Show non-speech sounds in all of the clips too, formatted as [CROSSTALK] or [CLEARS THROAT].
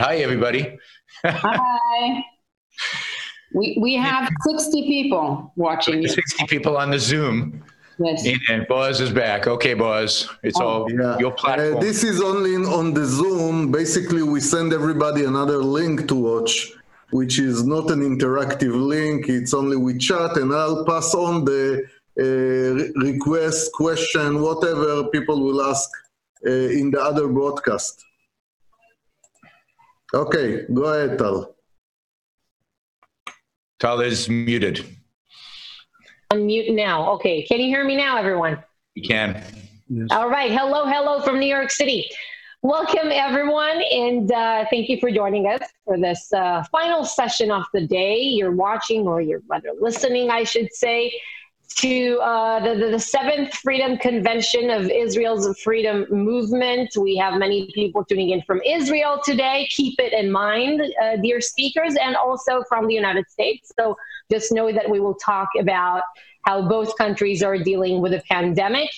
Hi, everybody. Hi. We, we have 60 people watching. 60 people on the Zoom. Yes. And Boaz is back. Okay, Boaz, it's oh, all yeah. your platform. Uh, this is only on the Zoom. Basically, we send everybody another link to watch, which is not an interactive link. It's only we chat, and I'll pass on the uh, request, question, whatever people will ask uh, in the other broadcast. Okay, go ahead, Tal. Tal is muted. Unmute now. Okay, can you hear me now, everyone? You can. Yes. All right. Hello, hello from New York City. Welcome, everyone, and uh, thank you for joining us for this uh, final session of the day. You're watching, or you're rather listening, I should say, to uh, the, the, seventh Freedom Convention of Israel's Freedom Movement. We have many people tuning in from Israel today. Keep it in mind, uh, dear speakers, and also from the United States. So just know that we will talk about how both countries are dealing with the pandemic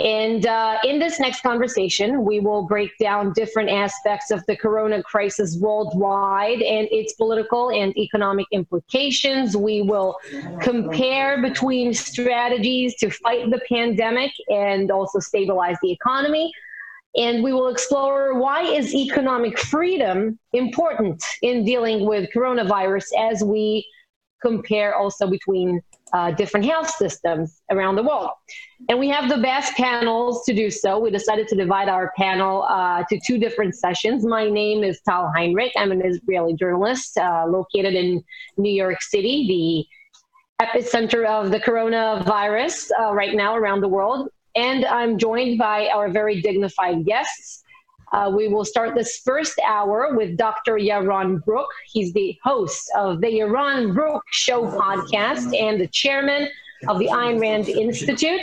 and uh, in this next conversation, we will break down different aspects of the corona crisis worldwide and its political and economic implications. We will compare between strategies to fight the pandemic and also stabilize the economy. And we will explore why is economic freedom important in dealing with coronavirus as we compare also between uh, different health systems around the world. And we have the best panels to do so. We decided to divide our panel uh, to two different sessions. My name is Tal Heinrich. I'm an Israeli journalist uh, located in New York City, the epicenter of the coronavirus uh, right now around the world. And I'm joined by our very dignified guests. Uh, we will start this first hour with Dr. Yaron Brook. He's the host of the Yaron Brook Show podcast and the chairman of the Ayn Rand Institute.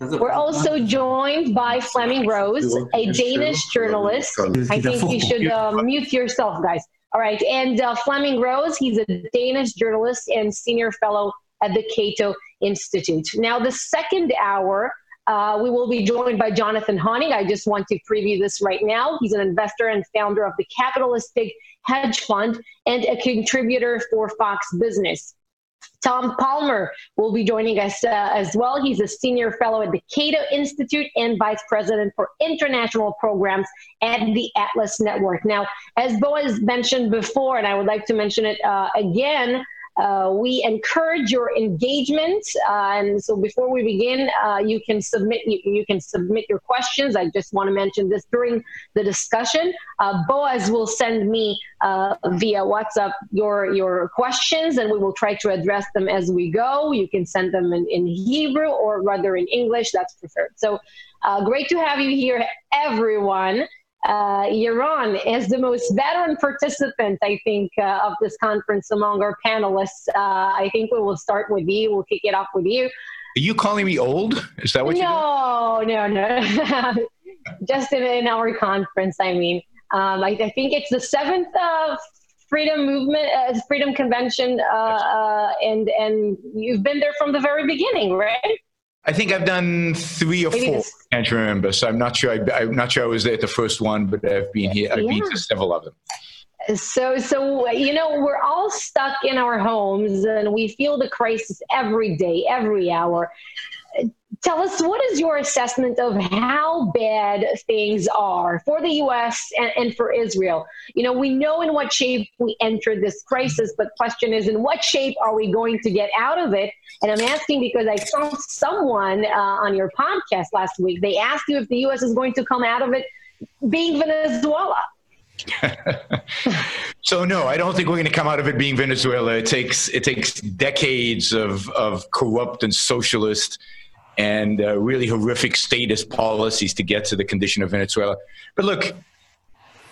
We're also joined by Fleming Rose, a Danish journalist. I think you should uh, mute yourself, guys. All right. And uh, Fleming Rose, he's a Danish journalist and senior fellow at the Cato Institute. Now, the second hour, uh, we will be joined by Jonathan Hoenig. I just want to preview this right now. He's an investor and founder of the Capitalist Pig Hedge Fund and a contributor for Fox Business. Tom Palmer will be joining us uh, as well. He's a senior fellow at the Cato Institute and vice president for international programs at the Atlas Network. Now, as Boaz mentioned before, and I would like to mention it uh, again, uh, we encourage your engagement, uh, and so before we begin, uh, you can submit you, you, can submit your questions. I just want to mention this during the discussion. Uh, Boaz will send me uh, via WhatsApp your your questions, and we will try to address them as we go. You can send them in, in Hebrew or rather in English. That's preferred. So great to have you here, everyone uh, Yaron is the most veteran participant, I think, uh, of this conference among our panelists. Uh, I think we will start with you. We'll kick it off with you. Are you calling me old? Is that what no, you No, no, no. [LAUGHS] Just in, in, our conference, I mean. Um, I, I, think it's the seventh uh, freedom movement, uh, freedom convention, uh, uh, and and you've been there from the very beginning, right? I think I've done three or Maybe four. I can't remember, so I'm not sure. I, am not sure I was there at the first one, but I've been here. I've yeah. been to several of them. So, so you know, we're all stuck in our homes, and we feel the crisis every day, every hour tell us what is your assessment of how bad things are for the US and, and, for Israel? You know, we know in what shape we entered this crisis, but question is in what shape are we going to get out of it? And I'm asking because I saw someone uh, on your podcast last week, they asked you if the US is going to come out of it being Venezuela. [LAUGHS] so no, I don't think we're going to come out of it being Venezuela. It takes it takes decades of of corrupt and socialist and uh, really horrific statist policies to get to the condition of Venezuela. But look,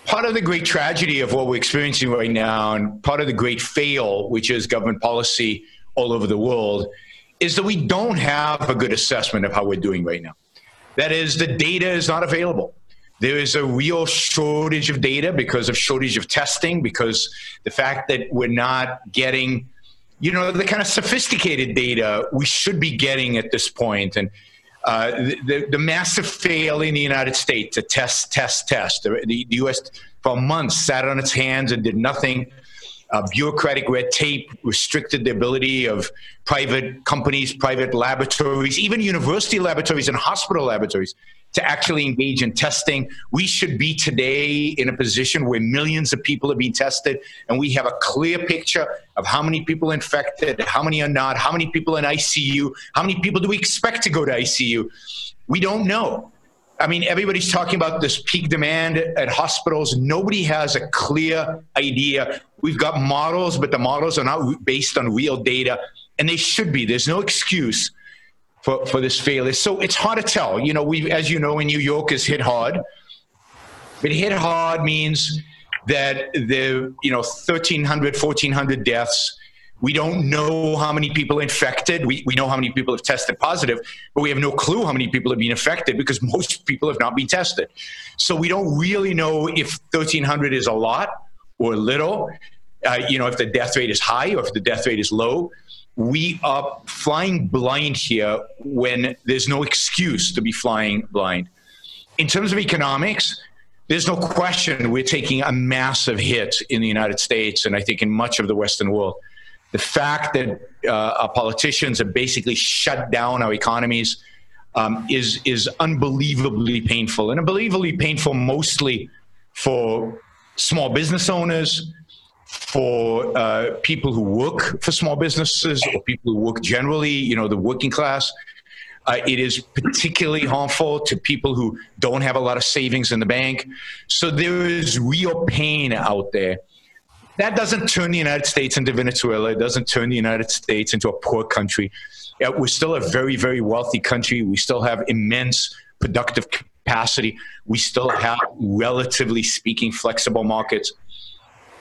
part of the great tragedy of what we're experiencing right now, and part of the great fail, which is government policy all over the world, is that we don't have a good assessment of how we're doing right now. That is, the data is not available. There is a real shortage of data because of shortage of testing, because the fact that we're not getting you know, the kind of sophisticated data we should be getting at this. And uh, the, the massive fail in the United States to test, test, test. The, the, U.S. for months sat on its hands and did nothing. Uh, bureaucratic red tape restricted the ability of private companies, private laboratories, even university laboratories and hospital laboratories to actually engage in testing. We should be today in a position where millions of people are being tested and we have a clear picture of how many people infected, how many are not, how many people in ICU, how many people do we expect to go to ICU. We don't know. I mean, everybody's talking about this peak demand at hospitals. Nobody has a clear idea. We've got models, but the models are not based on real data, and they should be. There's no excuse for, for this failure. So it's hard to tell. You know, we, as you know, in New York is hit hard. But hit hard means that the, you know, 1,300, 1,400 deaths we don't know how many people infected. We, we know how many people have tested positive, but we have no clue how many people have been affected because [LAUGHS] most people have not been tested. So we don't really know if 1,300 is a lot or little, uh, you know, if the death rate is high or if the death rate is low. We are flying blind here when there's no excuse to be flying blind. In terms of economics, there's no question we're taking a massive hit in the United States and I think in much of the Western world the fact that uh, our politicians have basically shut down our economies um, is is unbelievably painful, and unbelievably painful mostly for small business owners, for uh, people who work for small businesses, or people who work generally. You know, the working class. Uh, it is particularly harmful to people who don't have a lot of savings in the bank. So there is real pain out there that doesn't turn the United States into Venezuela. It doesn't turn the United States into a poor country. Yeah, we're still a very, very wealthy country. We still have immense productive capacity. We still have, relatively speaking, flexible markets.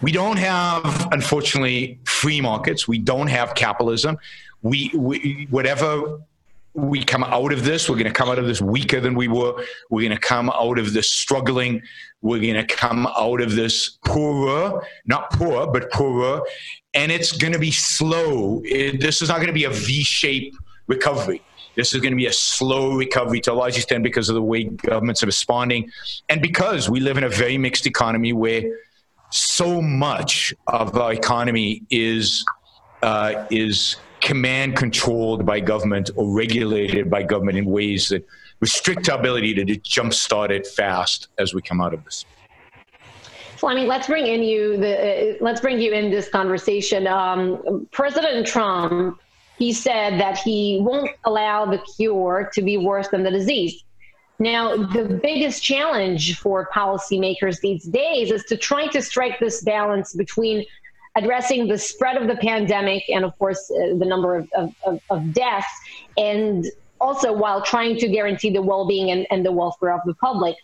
We don't have, unfortunately, free markets. We don't have capitalism. We, we whatever we come out of this, we're going to come out of this weaker than we were. We're going to come out of this struggling. We're going to come out of this poorer, not poor, but poorer. And it's going to be slow. It, this is not going to be a V shaped recovery. This is going to be a slow recovery to a large extent because of the way governments are responding. And because we live in a very mixed economy where so much of our economy is, uh, is command controlled by government or regulated by government in ways that restrict our ability to jumpstart it fast as we come out of this. Fleming, let's bring in you. The, uh, let's bring you in this conversation. Um, President Trump, he said that he won't allow the cure to be worse than the disease. Now, the biggest challenge for policymakers these days is to try to strike this balance between addressing the spread of the pandemic and, of course, uh, the number of, of, of, deaths, and also while trying to guarantee the well being and, and the welfare of the public.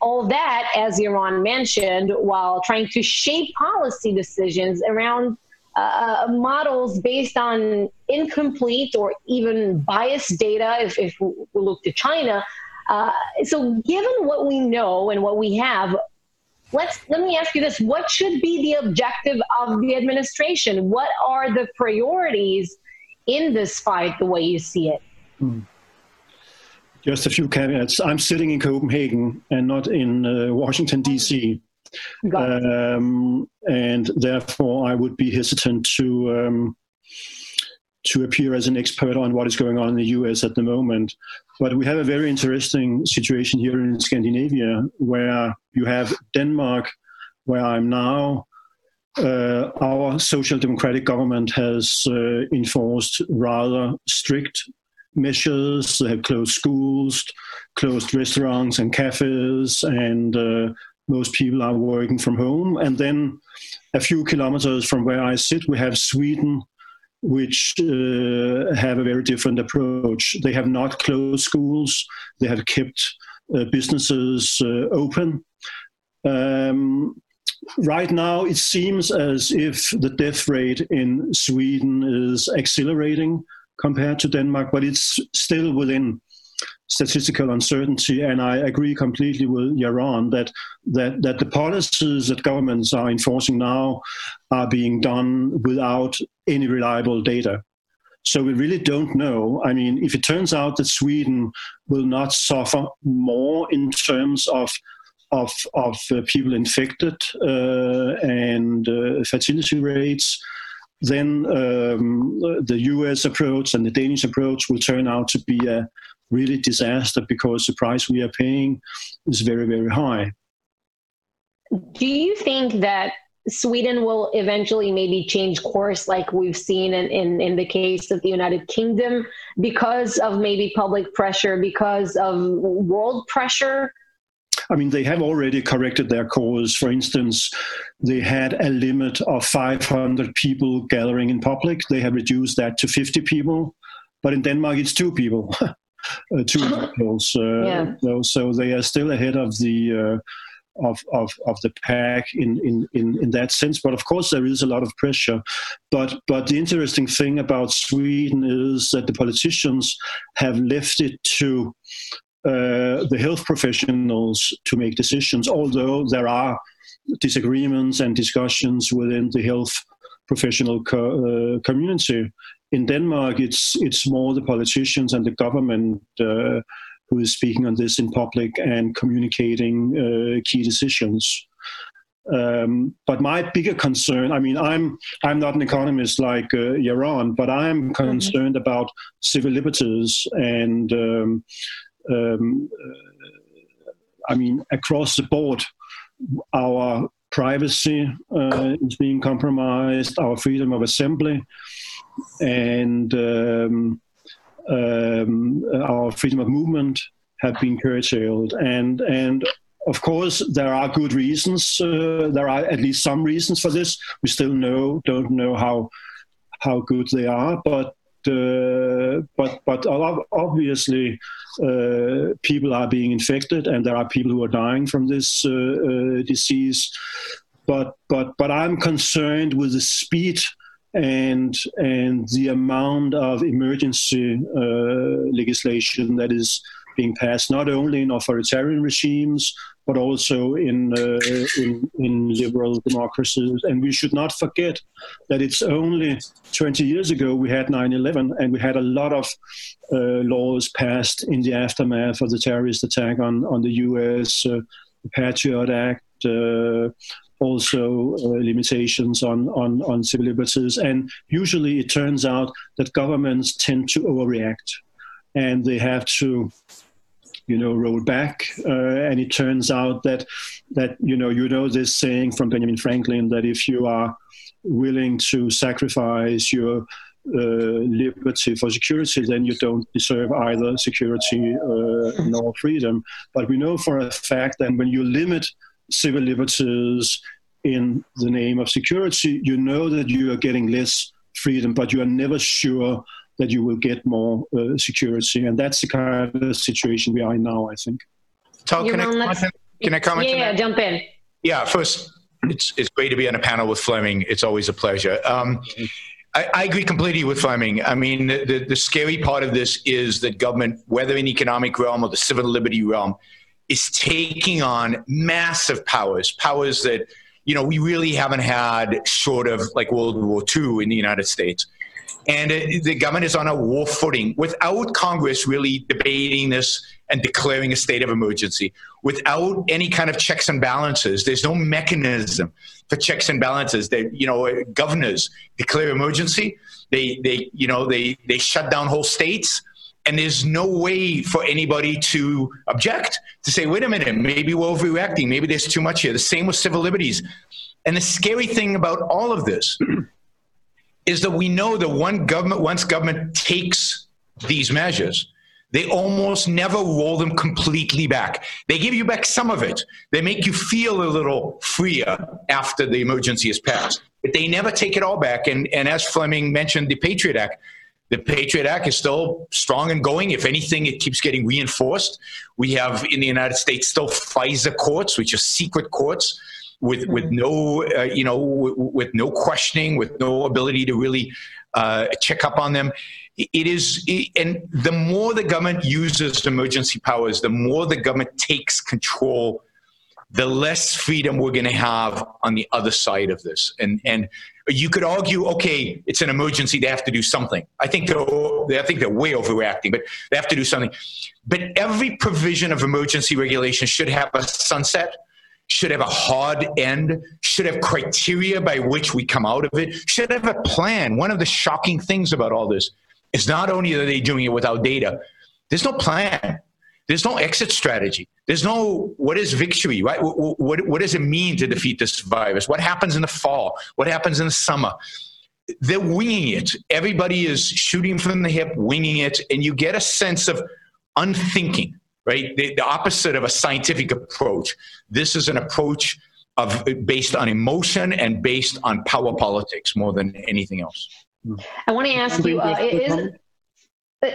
All that, as Yaron mentioned, while trying to shape policy decisions around uh, models based on incomplete or even biased data, if, if we look to China. Uh, so, given what we know and what we have, let's let me ask you this. What should be the objective of the administration? What are the priorities in this fight the way you see it? Hmm. just a few caveats. I'm sitting in copenhagen and not in uh, washington d.c um, and therefore i would be hesitant to um, to appear as an expert on what is going on in the US at the moment. But we have a very interesting situation here in Scandinavia where you have Denmark, where I'm now. Uh, our social democratic government has uh, enforced rather strict measures. They have closed schools, closed restaurants and cafes, and uh, most people are working from home. And then a few kilometers from where I sit, we have Sweden, which uh, have a very different approach. They have not closed schools, they have kept uh, businesses uh, open. Um, right now, it seems as if the death rate in Sweden is accelerating compared to Denmark, but it's still within statistical uncertainty. And I agree completely with Yaron that, that, that the policies that governments are enforcing now are being done without any reliable data. So we really don't know. I mean, if it turns out that Sweden will not suffer more in terms of of, of uh, people infected uh, and uh, fertility rates, then um, the US approach and the Danish approach will turn out to be a really disaster because the price we are paying is very, very high. Do you think that Sweden will eventually maybe change course like we've seen in, in, in, the case of the United Kingdom because of maybe public pressure, because of world pressure? I mean, they have already corrected their course. For instance, they had a limit of 500 people gathering in public. They have reduced that to 50 people. But in Denmark, it's two people. [LAUGHS] uh, two [LAUGHS] people. So, yeah. so, so, they are still ahead of the uh, of, of, of the pack in, in, in, in that sense. But of course, there is a lot of pressure. But, but the interesting thing about Sweden is that the politicians have left it to uh, the health professionals to make decisions, although there are disagreements and discussions within the health professional co- uh, community. In Denmark, it's it's more the politicians and the government uh, who is speaking on this in public and communicating uh, key decisions. Um, but my bigger concern, I mean, I'm I'm not an economist like uh, Yaron, but I'm mm-hmm. concerned mm-hmm. about civil liberties and um, um, uh, I mean, across the board, our privacy uh, is being compromised, our freedom of assembly, and um, our freedom of movement have been curtailed. And, and of course, there are good reasons. Uh, there are at least some reasons for this. We still know, don't know how, how good they are, but uh, but but obviously uh, people are being infected and there are people who are dying from this uh, uh disease. But but but I'm concerned with the speed and and the amount of emergency uh, legislation that is being passed, not only in authoritarian regimes but also in, uh, in, in liberal democracies. And we should not forget that it's only 20 years ago we had 9/11, and we had a lot of uh, laws passed in the aftermath of the terrorist attack on on the U.S. Uh, Patriot Act, uh, also uh, limitations on, on, on civil liberties. And usually it turns out that governments tend to overreact and they have to you know roll back uh, and it turns out that that you know you know this saying from benjamin franklin that if you are willing to sacrifice your uh, liberty for security, then you don't deserve either security uh, nor freedom. But we know for a fact that when you limit civil liberties in the name of security, you know that you are getting less freedom, but you are never sure that you will get more uh, security. And that's the kind of situation we are in now, I think. Tal, can, I comment, can I comment? Yeah, jump in. Yeah, first, it's, it's great to be on a panel with Fleming. It's always a pleasure. Um, I, I, agree completely with Fleming. I mean, the, the scary part of this is that government, whether in economic realm or the civil liberty realm, is taking on massive powers, powers that you know we really haven't had short of like World War II in the United States. And it, the government is on a war footing without Congress really debating this and declaring a state of emergency, without any kind of checks and balances. There's no mechanism for checks and balances. That you know, uh, governors declare emergency. They they you know they they shut down whole states and there's no way for anybody to object to say wait a minute maybe we're overreacting. Maybe there's too much here. The same with civil liberties. And the scary thing about all of this [CLEARS THROAT] is that we know that one government once government takes these measures they almost never roll them completely back. They give you back some of it. They make you feel a little freer after the emergency is passed. But they never take it all back. And, and as fleming mentioned the patriot act the Patriot Act is still strong and going. If anything, it keeps getting reinforced. We have in the United States still FISA courts, which are secret courts with mm-hmm. with no uh, you know w- with no questioning, with no ability to really uh, check up on them. It is, and the more the government uses emergency powers, the more the government takes control the less freedom we're going to have on the other side of this. And and you could argue, okay, it's an emergency; they have to do something. I think they're I think they're way overreacting, but they have to do something. But every provision of emergency regulation should have a sunset, should have a hard end, should have criteria by which we come out of it, should have a plan. One of the shocking things about all this is not only are they doing it without data, there's no plan. There's no exit strategy. There's no what is victory, right? What, what, what does it mean to defeat this virus? What happens in the fall? What happens in the summer? They're winging it. Everybody is shooting from the hip, winging it, and you get a sense of unthinking, right? The, the opposite of a scientific approach. This is an approach of based on emotion and based on power politics more than anything else. I want to ask you: uh, is uh,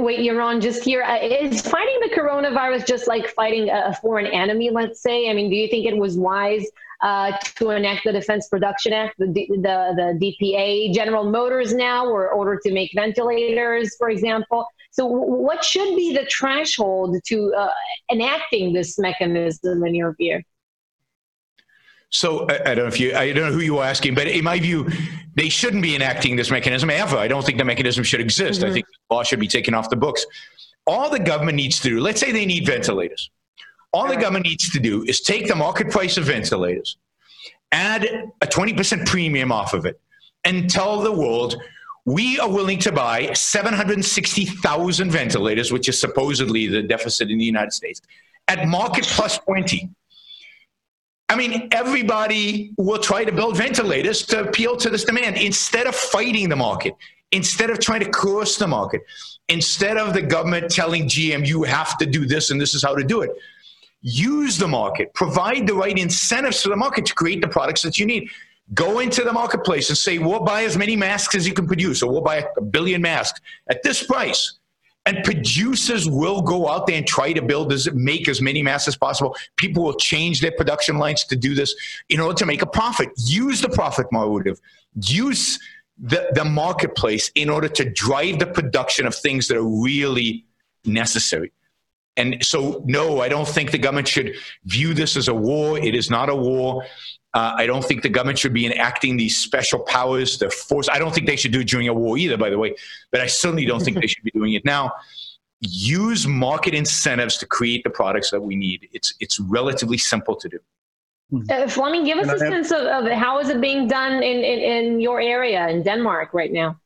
wait, Yaron, just here. Uh, is fighting the coronavirus just like fighting a foreign enemy, let's say? I mean, do you think it was wise uh, to enact the Defense Production Act, the, the, the DPA? General Motors now were ordered to make ventilators, for example. So, what should be the threshold to uh, enacting this mechanism in your view? So I, I, don't know if you, I don't know who you are asking, but in my view, they shouldn't be enacting this mechanism ever. I don't think the mechanism should exist. Mm-hmm. I think the law should be taken off the books. All the government needs to do, let's say they need ventilators. All the government needs to do is take the market price of ventilators, add a 20% premium off of it, and tell the world we are willing to buy 760,000 ventilators, which is supposedly the deficit in the United States, at market plus 20. I mean, everybody will try to build ventilators to appeal to this demand instead of fighting the market, instead of trying to curse the market, instead of the government telling GM, you have to do this and this is how to do it. Use the market, provide the right incentives for the market to create the products that you need. Go into the marketplace and say, we'll buy as many masks as you can produce, or we'll buy a billion masks at this price and producers will go out there and try to build as make as many masks as possible. People will change their production lines to do this in order to make a profit. Use the profit motive. Use the, the marketplace in order to drive the production of things that are really necessary. And so, no, I don't think the government should view this as a war. It is not a war. Uh, I don't think the government should be enacting these special powers to force. I don't think they should do it during a war either, by the way. But I certainly don't think they should be doing it now. Use market incentives to create the products that we need. It's it's relatively simple to do. Uh, Fleming, give us a sense of, of, how is it being done in, in, in your area in Denmark right now.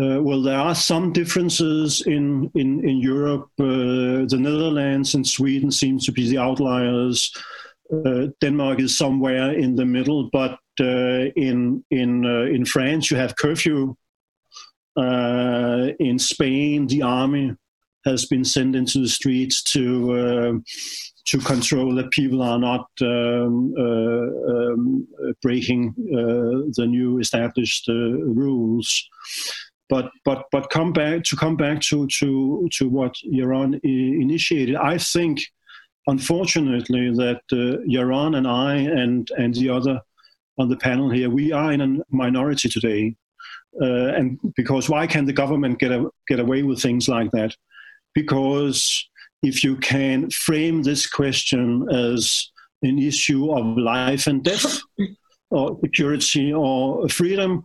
Uh, well, there are some differences in in in Europe. Uh, the Netherlands and Sweden seem to be the outliers. Uh, Denmark is somewhere in the middle, but uh, in in uh, in France you have curfew. in Spain, the army has been sent into the streets to to control that people are not um, uh, um, breaking uh, the new established uh, rules. But but but come back to come back to to to what Yaron initiated. I think unfortunately that uh, Yaron and I and and the other on the panel here, we are in a minority today. Uh, and because why can the government get a, get away with things like that? Because if you can frame this question as an issue of life and death, [LAUGHS] or security or freedom,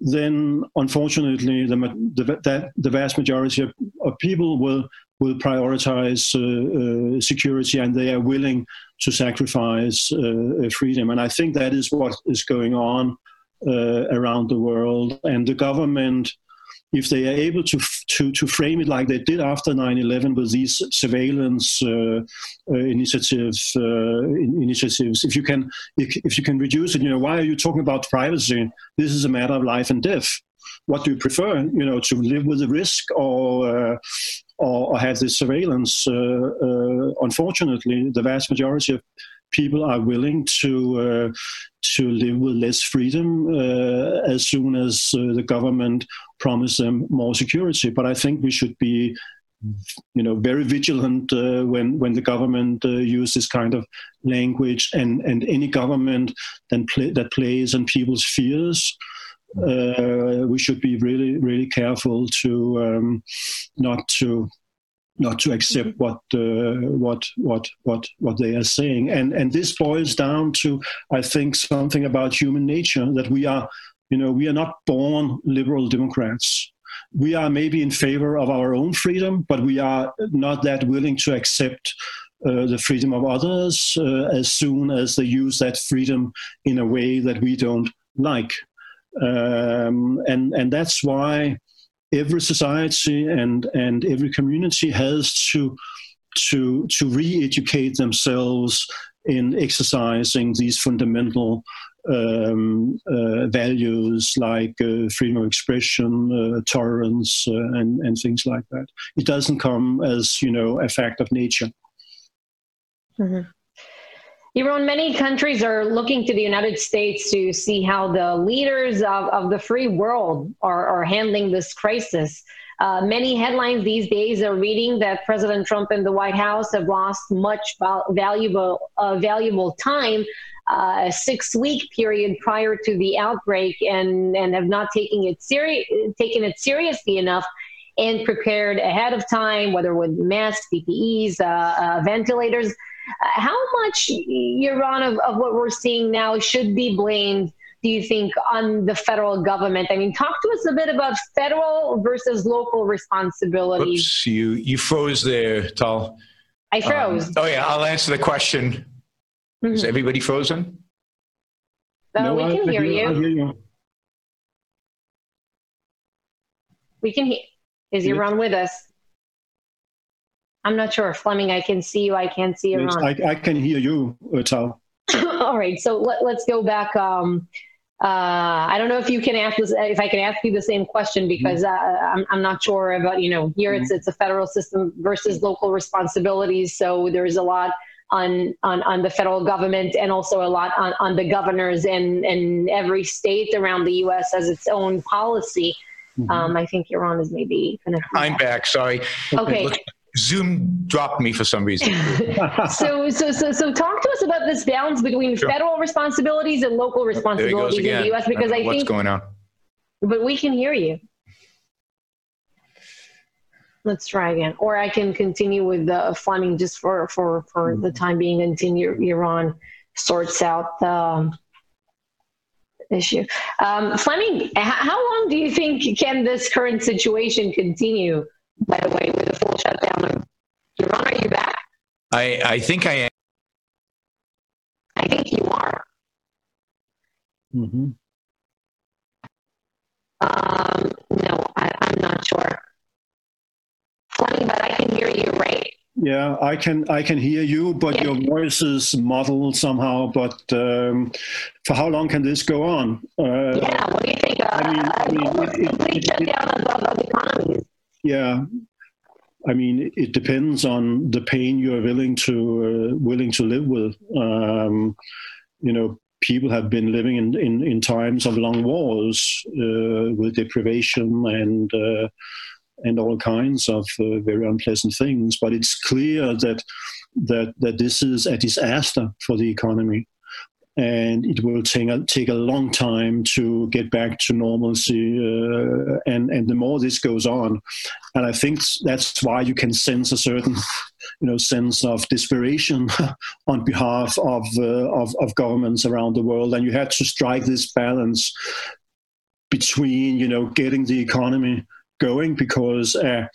then unfortunately the, the, the vast majority of, of people will will prioritize uh, uh, security and they are willing to sacrifice uh, freedom. And I think that is what is going on around the world. And the government, if they are able to to to frame it like they did after 9/11 with these surveillance uh, uh, initiatives, uh, initiatives, if you can if, if, you can reduce it, you know, why are you talking about privacy? This is a matter of life and death. What do you prefer? You know, to live with the risk or or, or have this surveillance. Uh, uh, unfortunately, the vast majority of people are willing to uh, to live with less freedom uh, as soon as uh, the government promise them more security. But I think we should be, you know, very vigilant uh, when when the government uses this kind of language, and and any government that play, that plays on people's fears uh, we should be really, really careful to um, not to not to accept what uh, what what what what they are saying. And and this boils down to i think something about human nature that we are you know we are not born liberal democrats. We are maybe in favor of our own freedom but we are not that willing to accept uh, the freedom of others uh, as soon as they use that freedom in a way that we don't like um, and and that's why every society and and every community has to to to re-educate themselves in exercising these fundamental um, uh, values like uh, freedom of expression, uh, tolerance, uh, and, and things like that. It doesn't come as you know a fact of nature. Mm-hmm. Yaron, many countries are looking to the United States to see how the leaders of, of the free world are, are handling this crisis. Uh, many headlines these days are reading that President Trump and the White House have lost much valuable uh, valuable time, uh, a six week period prior to the outbreak, and and have not taken it seri- taken it seriously enough and prepared ahead of time, whether with masks, PPEs, uh, uh, ventilators. Uh, how much, Yaron, of, of what we're seeing now should be blamed, do you think, on the federal government? I mean, talk to us a bit about federal versus local responsibilities. Oops, you, you froze there, Tal. I froze. Um, oh, yeah, I'll answer the question. Mm-hmm. Is everybody frozen? Uh, no, we can hear you. hear you. We can hear. Is Yaron with us? I'm not sure. Fleming, I can see you. I can't see you. Yes, I, I, can hear you, Tal. [LAUGHS] All right. So let, us go back. Um, uh, I don't know if you can ask this, if I can ask you the same question because uh, I'm, I'm not sure about, you know, here mm-hmm. it's, it's a federal system versus local responsibilities. So there's a lot on, on, on the federal government and also a lot on, on the governors and, and every state around the U.S. has its own policy. Mm-hmm. Um, I think Yaron is maybe going to. I'm back. Sorry. Okay. Zoom dropped me for some reason. [LAUGHS] so, so, so, so, talk to us about this balance between sure. federal responsibilities and local responsibilities in the U.S. Because I, I what's think what's going on. But we can hear you. Let's try again, or I can continue with the Fleming just for for for mm-hmm. the time being until Yaron sorts out the um, issue. Um, Fleming, how long do you think can this current situation continue? By the way, with a full shutdown. Yaron, are you back? I, I think I am. I think you are. Mm-hmm. Um, no, I, I'm not sure. Fleming, but I can hear you, right? Yeah, I can I can hear you, but yeah. your voice is muddled somehow. But um, for how long can this go on? Uh, yeah, what do you think? Uh, I mean, I mean it, it, it, Yeah, I mean, it depends on the pain you are willing to uh, willing to live with. Um, you know, people have been living in, in, in times of long wars uh, with deprivation and uh, and all kinds of uh, very unpleasant things. But it's clear that that that this is a disaster for the economy and it will take a, take a long time to get back to normalcy. Uh, and and the more this goes on, and I think that's why you can sense a certain, [LAUGHS] you know, sense of desperation [LAUGHS] on behalf of, uh, of of governments around the world, and you have to strike this balance between you know getting the economy going because a,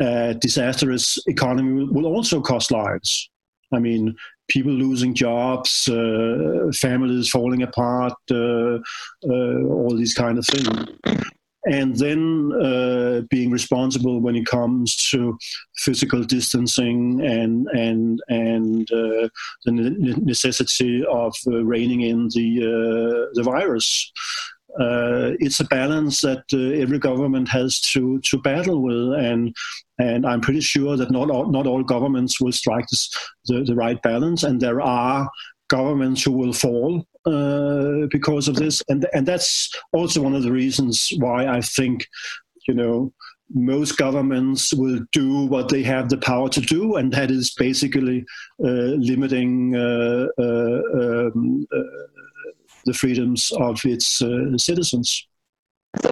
a disastrous economy will also cost lives. I mean, people losing jobs, uh, families falling apart, uh, uh, all these kind of things. And then uh, being responsible when it comes to physical distancing and and and uh, the necessity of uh, reining in the the virus. It's a balance that every government has to to battle with, and and I'm pretty sure that not all, not all governments will strike this, the the right balance, and there are governments who will fall uh, because of this, and and that's also one of the reasons why I think, you know, most governments will do what they have the power to do, and that is basically uh, limiting uh, uh um, uh, the freedoms of its uh, citizens. So,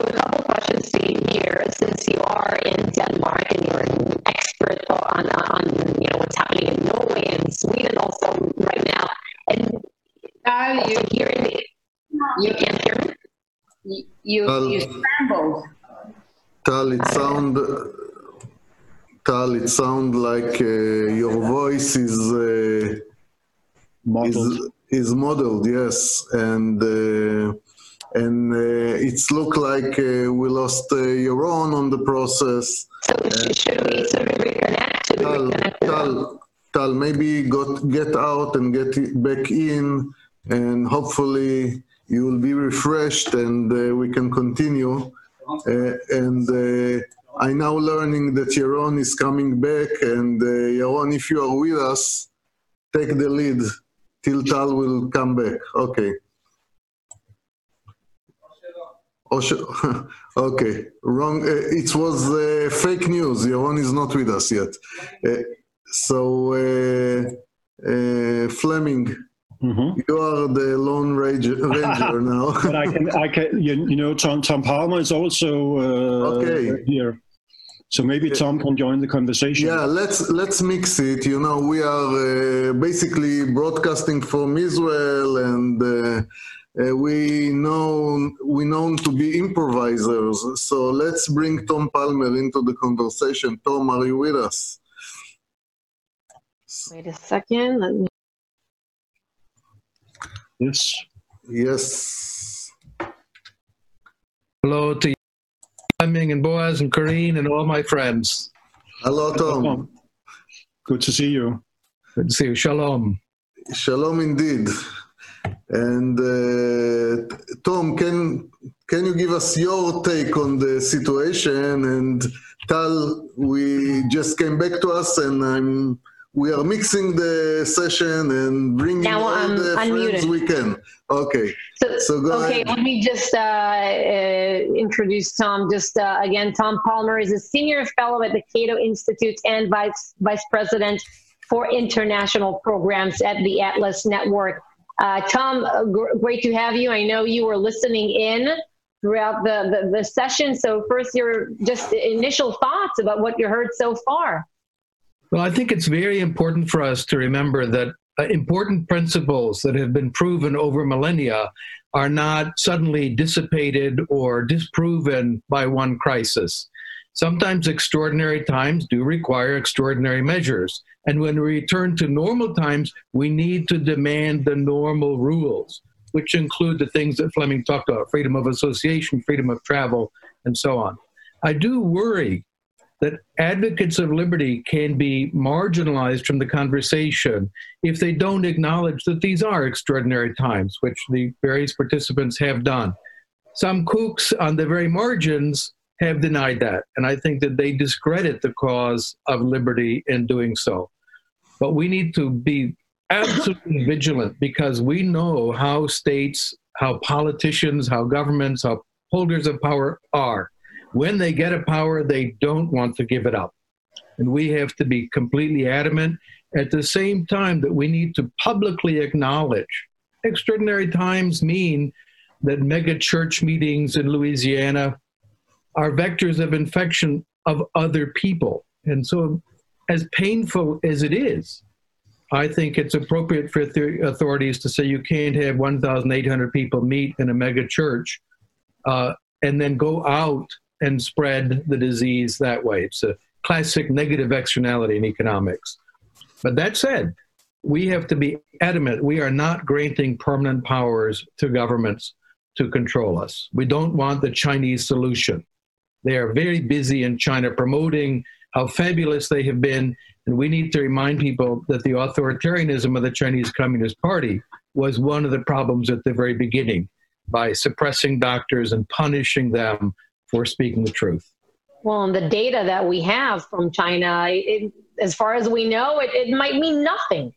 a couple questions to you here. Since you are in Denmark and you're an expert on, on you know what's happening in Norway and Sweden also right now. And Tal, you, hearing me, you can't hear you, me. you, you scrambled. Tal, it sound Tal, it sound like uh, your voice is uh, Modeled. is is modeled, yes, and uh, and uh, it's look like uh, we lost uh, Yaron on the process. So sh- should we should we reconnect? Should Tal. Tal, Tal, maybe got get out and get back in, and hopefully you will be refreshed and uh, we can continue. Uh, and uh, I now learning that Yaron is coming back, and uh, Yaron, if you are with us, take the lead till Tal will come back. Okay. Oh, [LAUGHS] okay, wrong. Uh, it was uh, fake news. Yaron is not with us yet. Uh, so, uh, uh, Fleming, Mhm. you are the lone ranger, [LAUGHS] ranger now. [LAUGHS] But I can, I can, you, you know, Tom, Tom Palmer is also uh, Okay. here. So maybe Tom can join the conversation. Yeah, let's let's mix it. You know, we are uh, basically broadcasting from Israel, and uh, uh, we know we known to be improvisers. So let's bring Tom Palmer into the conversation. Tom, are you with us? Wait a second. Let me. Yes. Yes. Hello to Fleming and Boaz and Corrine and all my friends. Hello, Tom. Tom. Good to see you. Good to see you. Shalom. Shalom, indeed. And uh, Tom, can can you give us your take on the situation? And Tal, we just came back to us, and I'm we are mixing the session and bringing Now all I'm the friends unmuted. we can. Okay. So, So okay, ahead. let me just uh, uh, introduce Tom. Just uh, again, Tom Palmer is a senior fellow at the Cato Institute and vice vice president for international programs at the Atlas Network. Uh, Tom, uh, gr- great to have you. I know you were listening in throughout the, the, the session. So first, your just initial thoughts about what you heard so far. Well, I think it's very important for us to remember that uh, important principles that have been proven over millennia are not suddenly dissipated or disproven by one crisis. Sometimes extraordinary times do require extraordinary measures. And when we return to normal times, we need to demand the normal rules, which include the things that Fleming talked about freedom of association, freedom of travel, and so on. I do worry that advocates of liberty can be marginalized from the conversation if they don't acknowledge that these are extraordinary times, which the various participants have done. Some kooks on the very margins have denied that, and I think that they discredit the cause of liberty in doing so. But we need to be absolutely vigilant because we know how states, how politicians, how governments, how holders of power are when they get a power, they don't want to give it up. And we have to be completely adamant at the same time that we need to publicly acknowledge extraordinary times mean that mega church meetings in Louisiana are vectors of infection of other people. And so, as painful as it is, I think it's appropriate for the authorities to say you can't have 1,800 people meet in a mega church uh, and then go out and spread the disease that way. It's a classic negative externality in economics. But that said, we have to be adamant. We are not granting permanent powers to governments to control us. We don't want the Chinese solution. They are very busy in China promoting how fabulous they have been. And we need to remind people that the authoritarianism of the Chinese Communist Party was one of the problems at the very beginning by suppressing doctors and punishing them for speaking the truth. Well, and the data that we have from China, it, as far as we know, it, it might mean nothing.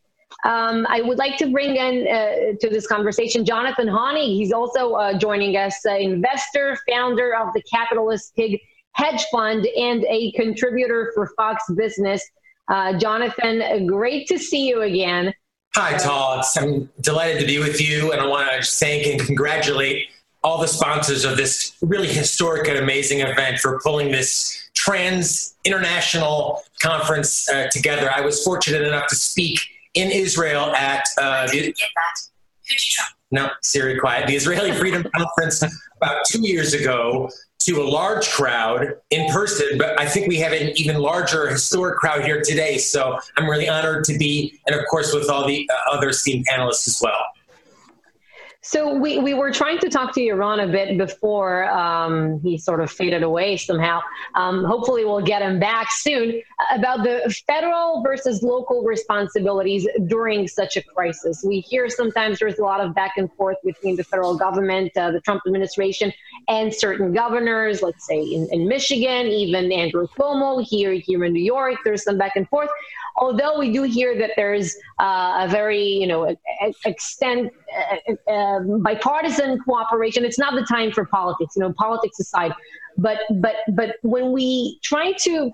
Um, I would like to bring in uh, to this conversation Jonathan Hoenig. He's also uh, joining us, uh, investor, founder of the Capitalist Pig Hedge Fund, and a contributor for Fox Business. Uh, Jonathan, great to see you again. Hi, Todd. I'm delighted to be with you, and I want to thank and congratulate all the sponsors of this really historic and amazing event for pulling this trans international conference uh, together. I was fortunate enough to speak in Israel at uh, the, no, Siri, quiet. The Israeli Freedom [LAUGHS] Conference about two years ago to a large crowd in person, but I think we have an even larger historic crowd here today. So I'm really honored to be, and of course, with all the uh, other esteemed panelists as well. So we, we were trying to talk to Yaron a bit before um, he sort of faded away somehow. Um, hopefully, we'll get him back soon about the federal versus local responsibilities during such a crisis. We hear sometimes there's a lot of back and forth between the federal government, uh, the Trump administration, and certain governors. Let's say in, in Michigan, even Andrew Cuomo here here in New York. There's some back and forth although we do hear that there's uh, a very, you know, extent uh, uh, bipartisan cooperation, it's not the time for politics. You know, politics aside, but but but when we try to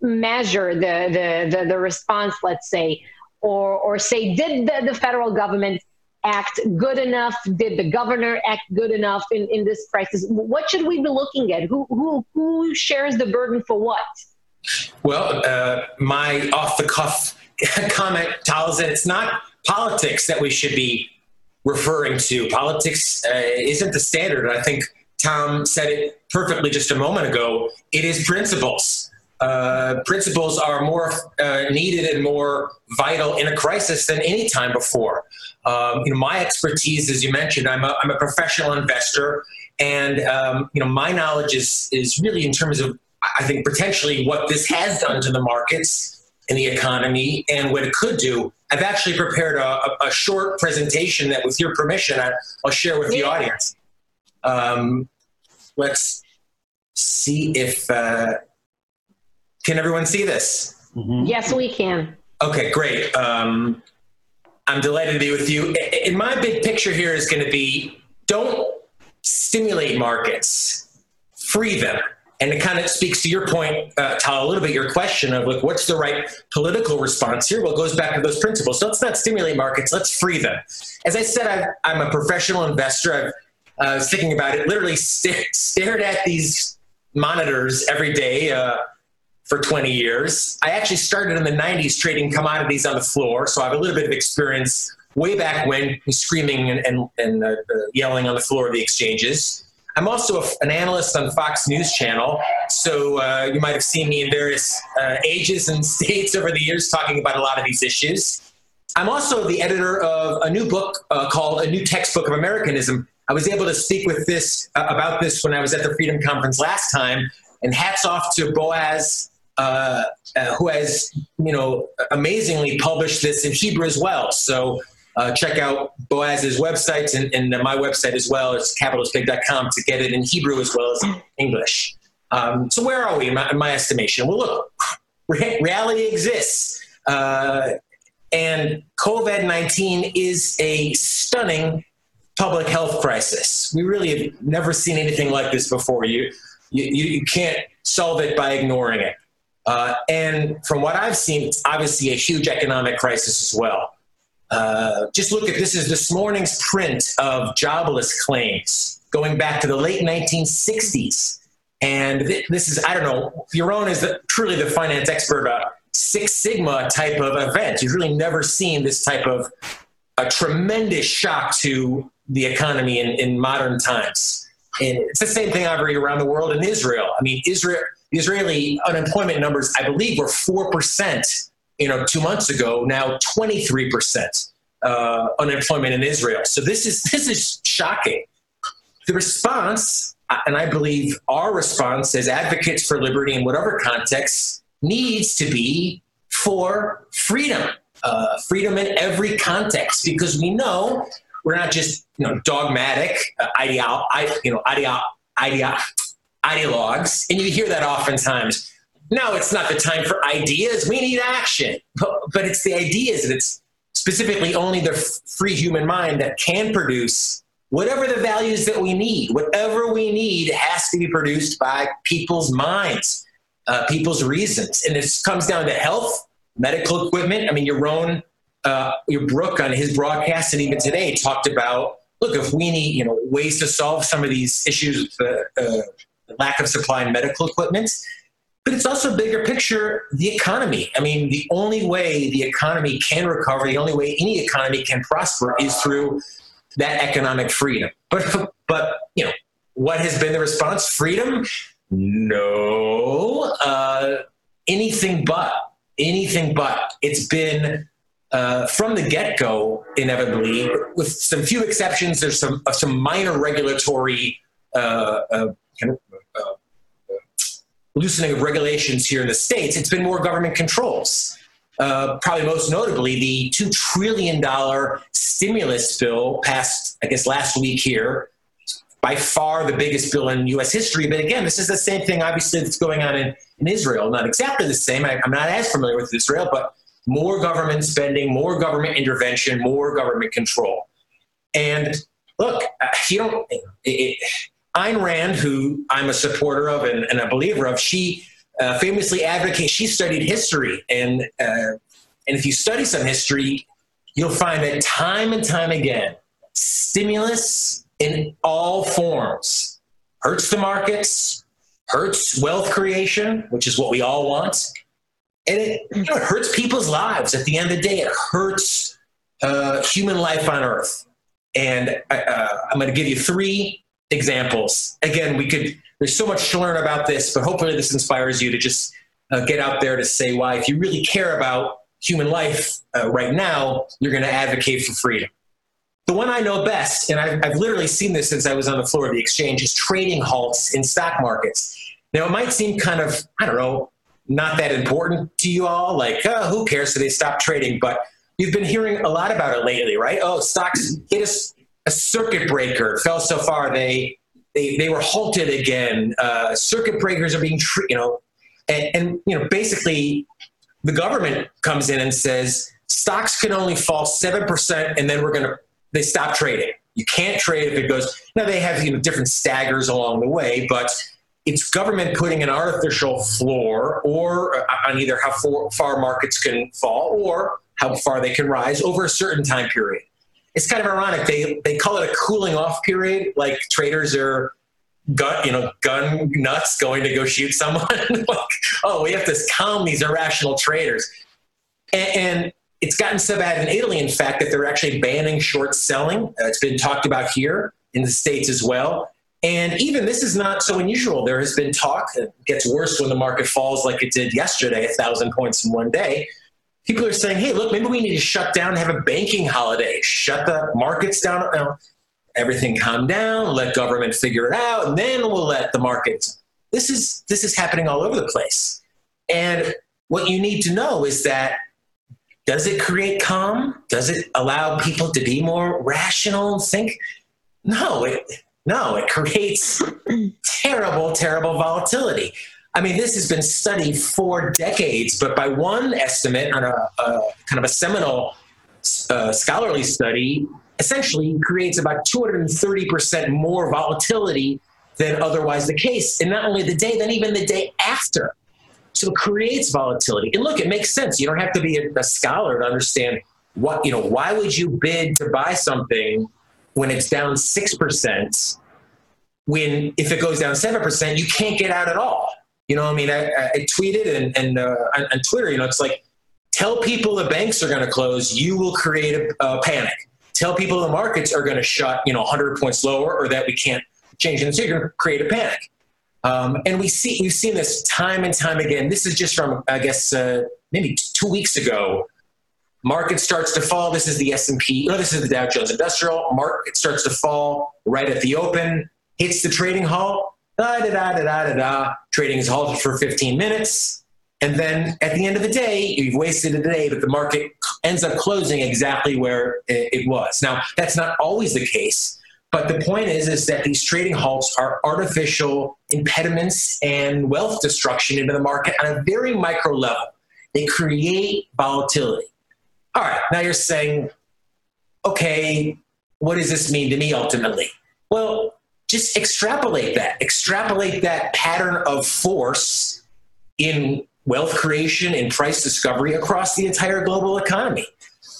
measure the the the, the response, let's say, or or say, did the, the federal government act good enough? Did the governor act good enough in, in this crisis? What should we be looking at? Who, who, who shares the burden for what? Well, uh, my off the cuff [LAUGHS] comment tells that it's not politics that we should be referring to. Politics uh, isn't the standard. I think Tom said it perfectly just a moment ago. It is principles. Uh, principles are more uh, needed and more vital in a crisis than any time before. Um, you know, my expertise, as you mentioned, I'm a, I'm a professional investor, and um, you know, my knowledge is is really in terms of I think potentially what this has done to the markets and the economy and what it could do. I've actually prepared a, a short presentation that, with your permission, I, will share with the audience. Um, let's see if uh, can everyone see this? Mm-hmm. Yes, we can. Okay, great. Um, I'm delighted to be with you. In my big picture here is going to be don't stimulate markets, free them and it kind of speaks to your point, uh, Tal, a little bit, your question of like, what's the right political response here? Well, it goes back to those principles. So let's not stimulate markets, let's free them. As I said, i am a professional investor. I've uh, thinking about it, literally st- stared at these monitors every day uh, for 20 years. I actually started in the 90s trading commodities on the floor, so I have a little bit of experience way back when screaming and, and, and uh, yelling on the floor of the exchanges. I'm also a, an analyst on Fox News Channel, so uh, you might have seen me in various uh, ages and [LAUGHS] states over the years talking about a lot of these issues. I'm also the editor of a new book uh, called A New Textbook of Americanism. I was able to speak with this uh, about this when I was at the Freedom Conference last time, and hats off to Boaz, uh, uh, who has, you know, amazingly published this in Hebrew as well. So uh, check out Boaz's websites and, and, my website as well. It's capitalistpig.com to get it in Hebrew as well as English. Um, so where are we in my, in my estimation? Well, look, re- reality exists. Uh, and COVID 19 is a stunning public health crisis. We really have never seen anything like this before. You, you, you can't solve it by ignoring it. Uh, and from what I've seen, it's obviously a huge economic crisis as well. Uh, just look at this is this morning's print of jobless claims going back to the late 1960s. And th- this is, I don't know, Yaron is the, truly the finance expert, uh, Six Sigma type of event. You've really never seen this type of a tremendous shock to the economy in, in modern times. And it's the same thing over around the world in Israel. I mean, Israel, Israeli unemployment numbers, I believe, were 4% you know, two months ago, now 23% uh, unemployment in Israel. So this is [LAUGHS] this is shocking. The response, and I believe our response as advocates for liberty in whatever context, needs to be for freedom, uh, freedom in every context, because we know we're not just you know dogmatic uh, ideal, you know ideal, ideal, ideologues, and you hear that oftentimes no, it's not the time for ideas. We need action. But, it's the ideas, and it's specifically only the free human mind that can produce whatever the values that we need. Whatever we need has to be produced by people's minds, uh, people's reasons. And this comes down to health, medical equipment. I mean, Yaron, uh, Yaron Brook on his broadcast and even today talked about look, if we need you know ways to solve some of these issues with the uh, lack of supply in medical equipment, but it's also a bigger picture the economy. I mean, the only way the economy can recover, the only way any economy can prosper is through that economic freedom. But, but you know, what has been the response? Freedom? No. Uh, anything but. Anything but. It's been uh, from the get-go, inevitably, with some few exceptions. There's some uh, some minor regulatory uh, kind of, uh, loosening of regulations here in the states. It's been more government controls. probably most notably, the two trillion dollar stimulus bill passed, I guess, last week here. By far the biggest bill in U.S. history. But again, this is the same thing, obviously, that's going on in, in Israel. Not exactly the same. I, I'm not as familiar with Israel, but more government spending, more government intervention, more government control. And look, uh, you don't. It, it, Ayn Rand, who I'm a supporter of and, and a believer of, she uh, famously advocates. She studied history, and uh, and if you study some history, you'll find that time and time again, stimulus in all forms hurts the markets, hurts wealth creation, which is what we all want, and it, you know, it hurts people's lives. At the end of the day, it hurts uh, human life on Earth. And uh, uh I'm going to give you three examples. Again, we could. There's so much to learn about this, but hopefully, this inspires you to just uh, get out there to say why, if you really care about human life uh, right now, you're going to advocate for freedom. The one I know best, and I've, I've literally seen this since I was on the floor of the exchange, is trading halts in stock markets. Now, it might seem kind of, I don't know, not that important to you all. Like, oh, who cares? So they stop trading. But you've been hearing a lot about it lately, right? Oh, stocks hit a, a circuit breaker, fell so far they they, they were halted again. Uh, circuit breakers are being, you know, and, and you know, basically, the government comes in and says stocks can only fall seven percent, and then we're going to they stop trading. You can't trade if it goes. Now they have you know different staggers along the way, but it's government putting an artificial floor or uh, on either how far markets can fall or how far they can rise over a certain time period. It's kind of ironic. They they call it a cooling off period, like traders are gun you know gun nuts going to go shoot someone. [LAUGHS] like, oh, we have to calm these irrational traders, and, and, it's gotten so bad in Italy, in fact, that they're actually banning short selling. Uh, it's been talked about here in the states as well. And even this is not so unusual. There has been talk, it gets worse when the market falls like it did yesterday, a thousand points in one day. People are saying, hey, look, maybe we need to shut down, have a banking holiday, shut the markets down, everything calm down, let government figure it out, and then we'll let the markets. This is this is happening all over the place. And what you need to know is that does it create calm? Does it allow people to be more rational and think? No, it no, it creates [CLEARS THROAT] terrible, terrible volatility. I mean, this has been studied for decades, but by one estimate on a, a kind of a seminal uh, scholarly study, essentially creates about 230% more volatility than otherwise the case. And not only the day, then even the day after. So it creates volatility. And look, it makes sense. You don't have to be a, a scholar to understand what, you know, why would you bid to buy something when it's down 6%, when if it goes down 7%, you can't get out at all. You know, I mean, I, I tweeted and, and uh, on, Twitter, you know, it's like, tell people the banks are going to close, you will create a, a panic. Tell people the markets are going to shut, you know, 100 points lower or that we can't change. And you're going to create a panic. Um, and we see, we've seen this time and time again. This is just from, I guess, uh, maybe two weeks ago market starts to fall. This is the S&P, no, this is the Dow Jones Industrial. Market starts to fall right at the open, hits the trading halt, da da da da da da. Trading is halted for 15 minutes. And then at the end of the day, you've wasted a day, but the market ends up closing exactly where it was. Now, that's not always the case. But the point is, is that these trading halts are artificial impediments and wealth destruction into the market on a very micro level. They create volatility. All right, now you're saying, okay, what does this mean to me ultimately? Well, just extrapolate that. Extrapolate that pattern of force in wealth creation and price discovery across the entire global economy.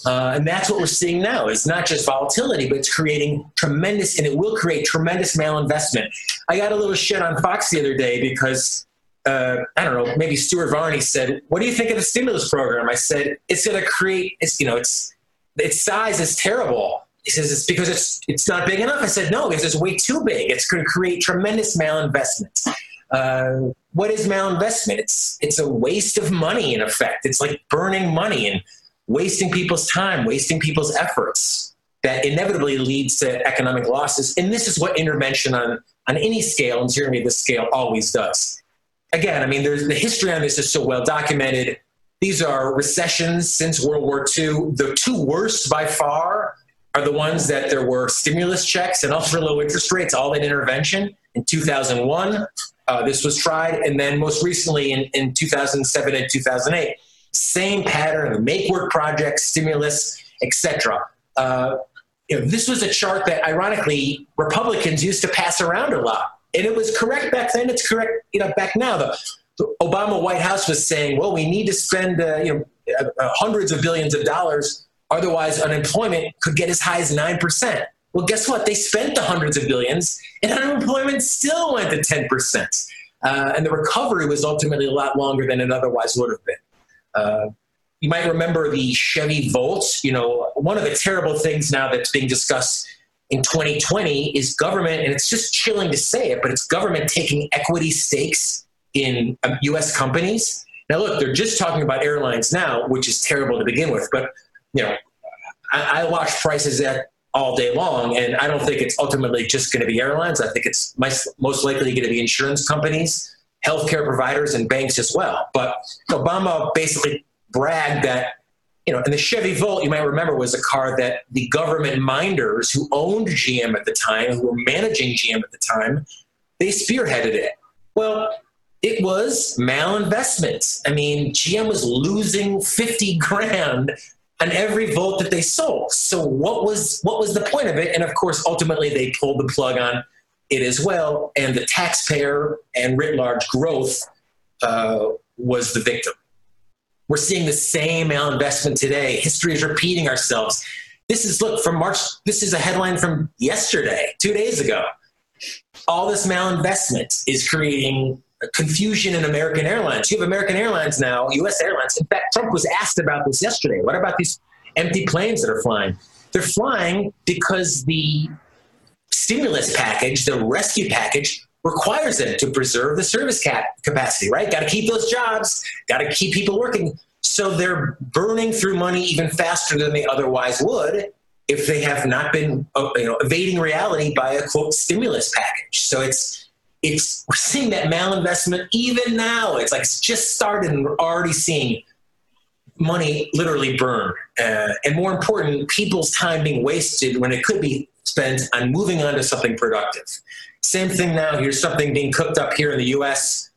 Uh, and that's what we're seeing now. It's not just volatility, but it's creating tremendous, and it will create tremendous malinvestment. I got a little shit on Fox the other day because uh, I don't know, maybe Stuart Varney said, "What do you think of the stimulus program?" I said, "It's going to create, it's you know, it's its size is terrible." He says it's because it's it's not big enough. I said no, because it's way too big. It's going to create tremendous malinvestment. Uh, what is malinvestment? It's it's a waste of money in effect. It's like burning money and wasting people's time, wasting people's efforts that inevitably leads to economic losses. And this is what intervention on, on any scale, and certainly this scale, always does. Again, I mean, there's the history on this is so well documented. These are recessions since World War II. The two worst by far are the ones that there were stimulus checks and ultra low interest rates, all in intervention. In 2001, uh, this was tried, and then most recently in, in 2007 and 2008 same pattern make work projects, stimulus, etc. Uh, you know, this was a chart that, ironically, Republicans used to pass around a lot, and it was correct back then. It's correct, you know, back now. The, the Obama White House was saying, "Well, we need to spend, uh, you know, uh, uh hundreds of billions of dollars, otherwise unemployment could get as high as nine percent." Well, guess what? They spent the hundreds of billions, and unemployment still went to ten percent. Uh, and the recovery was ultimately a lot longer than it otherwise would have been. Uh, you might remember the Chevy Volt. You know, one of the terrible things now that's being discussed in 2020 is government, and it's just chilling to say it, but it's government taking equity stakes in um, U.S. companies. Now, look, they're just talking about airlines now, which is terrible to begin with. But you know, I, I watch prices at all day long, and I don't think it's ultimately just going to be airlines. I think it's most likely going to be insurance companies healthcare providers and banks as well. But Obama basically bragged that, you know, and the Chevy Volt, you might remember, was a car that the government minders who owned GM at the time, who were managing GM at the time, they spearheaded it. Well, it was malinvestment. I mean, GM was losing 50 grand on every Volt that they sold. So what was what was the point of it? And of course, ultimately they pulled the plug on it as well, and the taxpayer and writ large growth uh, was the victim. We're seeing the same malinvestment today. History is repeating ourselves. This is look from March. This is a headline from yesterday, two days ago. All this malinvestment is creating confusion in American Airlines. You have American Airlines now, U.S. Airlines. In fact, Trump was asked about this yesterday. What about these empty planes that are flying? They're flying because the stimulus package, the rescue package, requires them to preserve the service cap- capacity, right? Got to keep those jobs, got to keep people working. So they're burning through money even faster than they otherwise would if they have not been uh, you know, evading reality by a quote stimulus package. So it's it's we're seeing that malinvestment even now. It's like it's just started and we're already seeing money literally burn. Uh, and more important, people's time being wasted when it could be spent on moving on to something productive. Same thing now. Here's something being cooked up here in the U.S.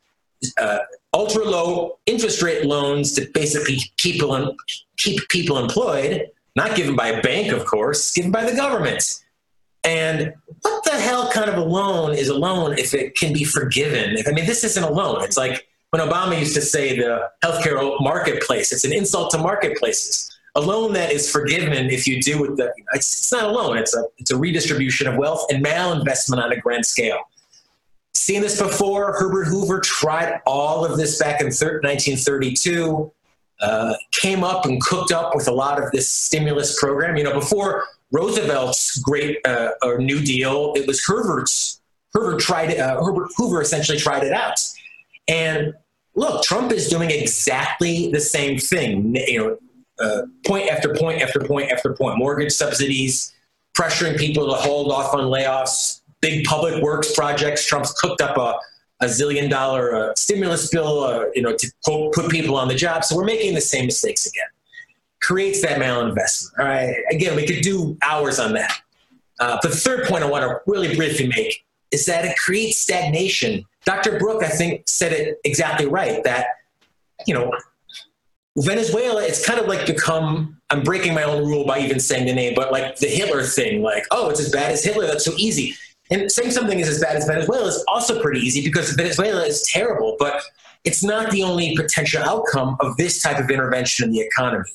Uh, ultra low interest rate loans to basically people, keep people employed, not given by a bank, of course, given by the government. And what the hell kind of a loan is a loan if it can be forgiven? I mean, this isn't a loan. It's like when Obama used to say the healthcare marketplace, it's an insult to marketplaces. A loan that is forgiven if you do with the it's, it's not a loan. It's a it's a redistribution of wealth and malinvestment on a grand scale. Seen this before? Herbert hoover tried all of this back in 1932 uh, came up and cooked up with a lot of this stimulus program. You know before roosevelt's great uh, new deal it was herbert's herbert tried uh, herbert hoover essentially tried it out and look trump is doing exactly the same thing you know uh, point after point after point after point. Mortgage subsidies, pressuring people to hold off on layoffs, big public works projects. Trump's cooked up a, a zillion dollar uh, stimulus bill, uh, you know, to put people on the job. So we're making the same mistakes again. Creates that malinvestment. All right. Again, we could do hours on that. Uh, but the third point I want to really briefly make is that it creates stagnation. Dr. Brook, I think, said it exactly right that, you know, Venezuela, it's kind of like become, I'm breaking my own rule by even saying the name, but like the Hitler thing, like, oh, it's as bad as Hitler, that's so easy. And saying something is as bad as Venezuela is also pretty easy because Venezuela is terrible, but it's not the only potential outcome of this type of intervention in the economy.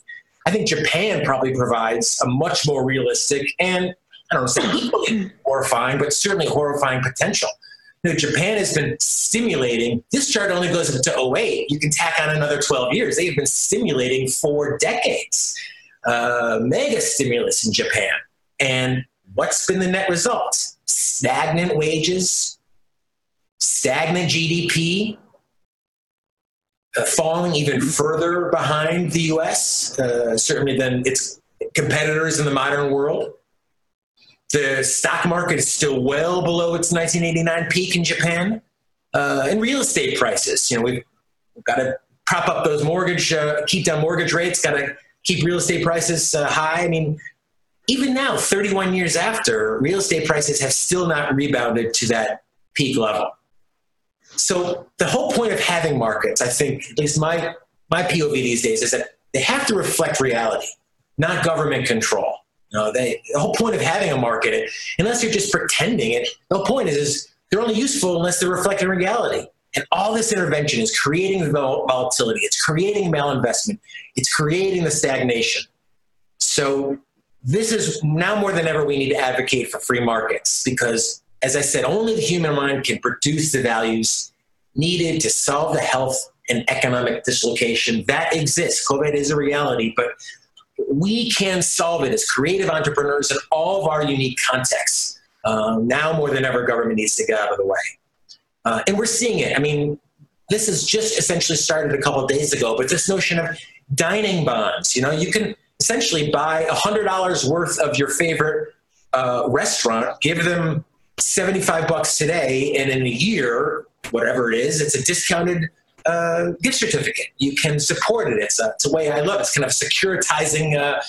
I think Japan probably provides a much more realistic and I don't say [CLEARS THROAT] horrifying, but certainly horrifying potential. you know, Japan has been stimulating. This chart only goes up to 08. You can tack on another 12 years. They have been stimulating for decades. Uh, mega stimulus in Japan. And what's been the net result? Stagnant wages, stagnant GDP, falling even further behind the US, uh, certainly than its competitors in the modern world. The stock market is still well below its 1989 peak in Japan. Uh, and real estate prices, you know, we've, we've got to prop up those mortgage, uh, keep down mortgage rates, got to keep real estate prices uh, high. I mean, even now, 31 years after, real estate prices have still not rebounded to that peak level. So the whole point of having markets, I think, at least my my POV these days, is that they have to reflect reality, not government control. You know, they, the whole point of having a market, unless you're just pretending it, the whole point is, is they're only useful unless they're reflecting reality. And all this intervention is creating volatility, it's creating malinvestment, it's creating the stagnation. So this is now more than ever we need to advocate for free markets because as I said, only the human mind can produce the values needed to solve the health and economic dislocation that exists. COVID is a reality, but we can solve it as creative entrepreneurs in all of our unique contexts. Um, now more than ever, government needs to get out of the way. Uh, and we're seeing it. I mean, this has just essentially started a couple days ago, but this notion of dining bonds, you know, you can essentially buy $100 worth of your favorite uh, restaurant, give them 75 bucks today, and in a year, whatever it is, it's a discounted uh, gift certificate. You can support it. It's a, it's a way I love. It. It's kind of securitizing uh,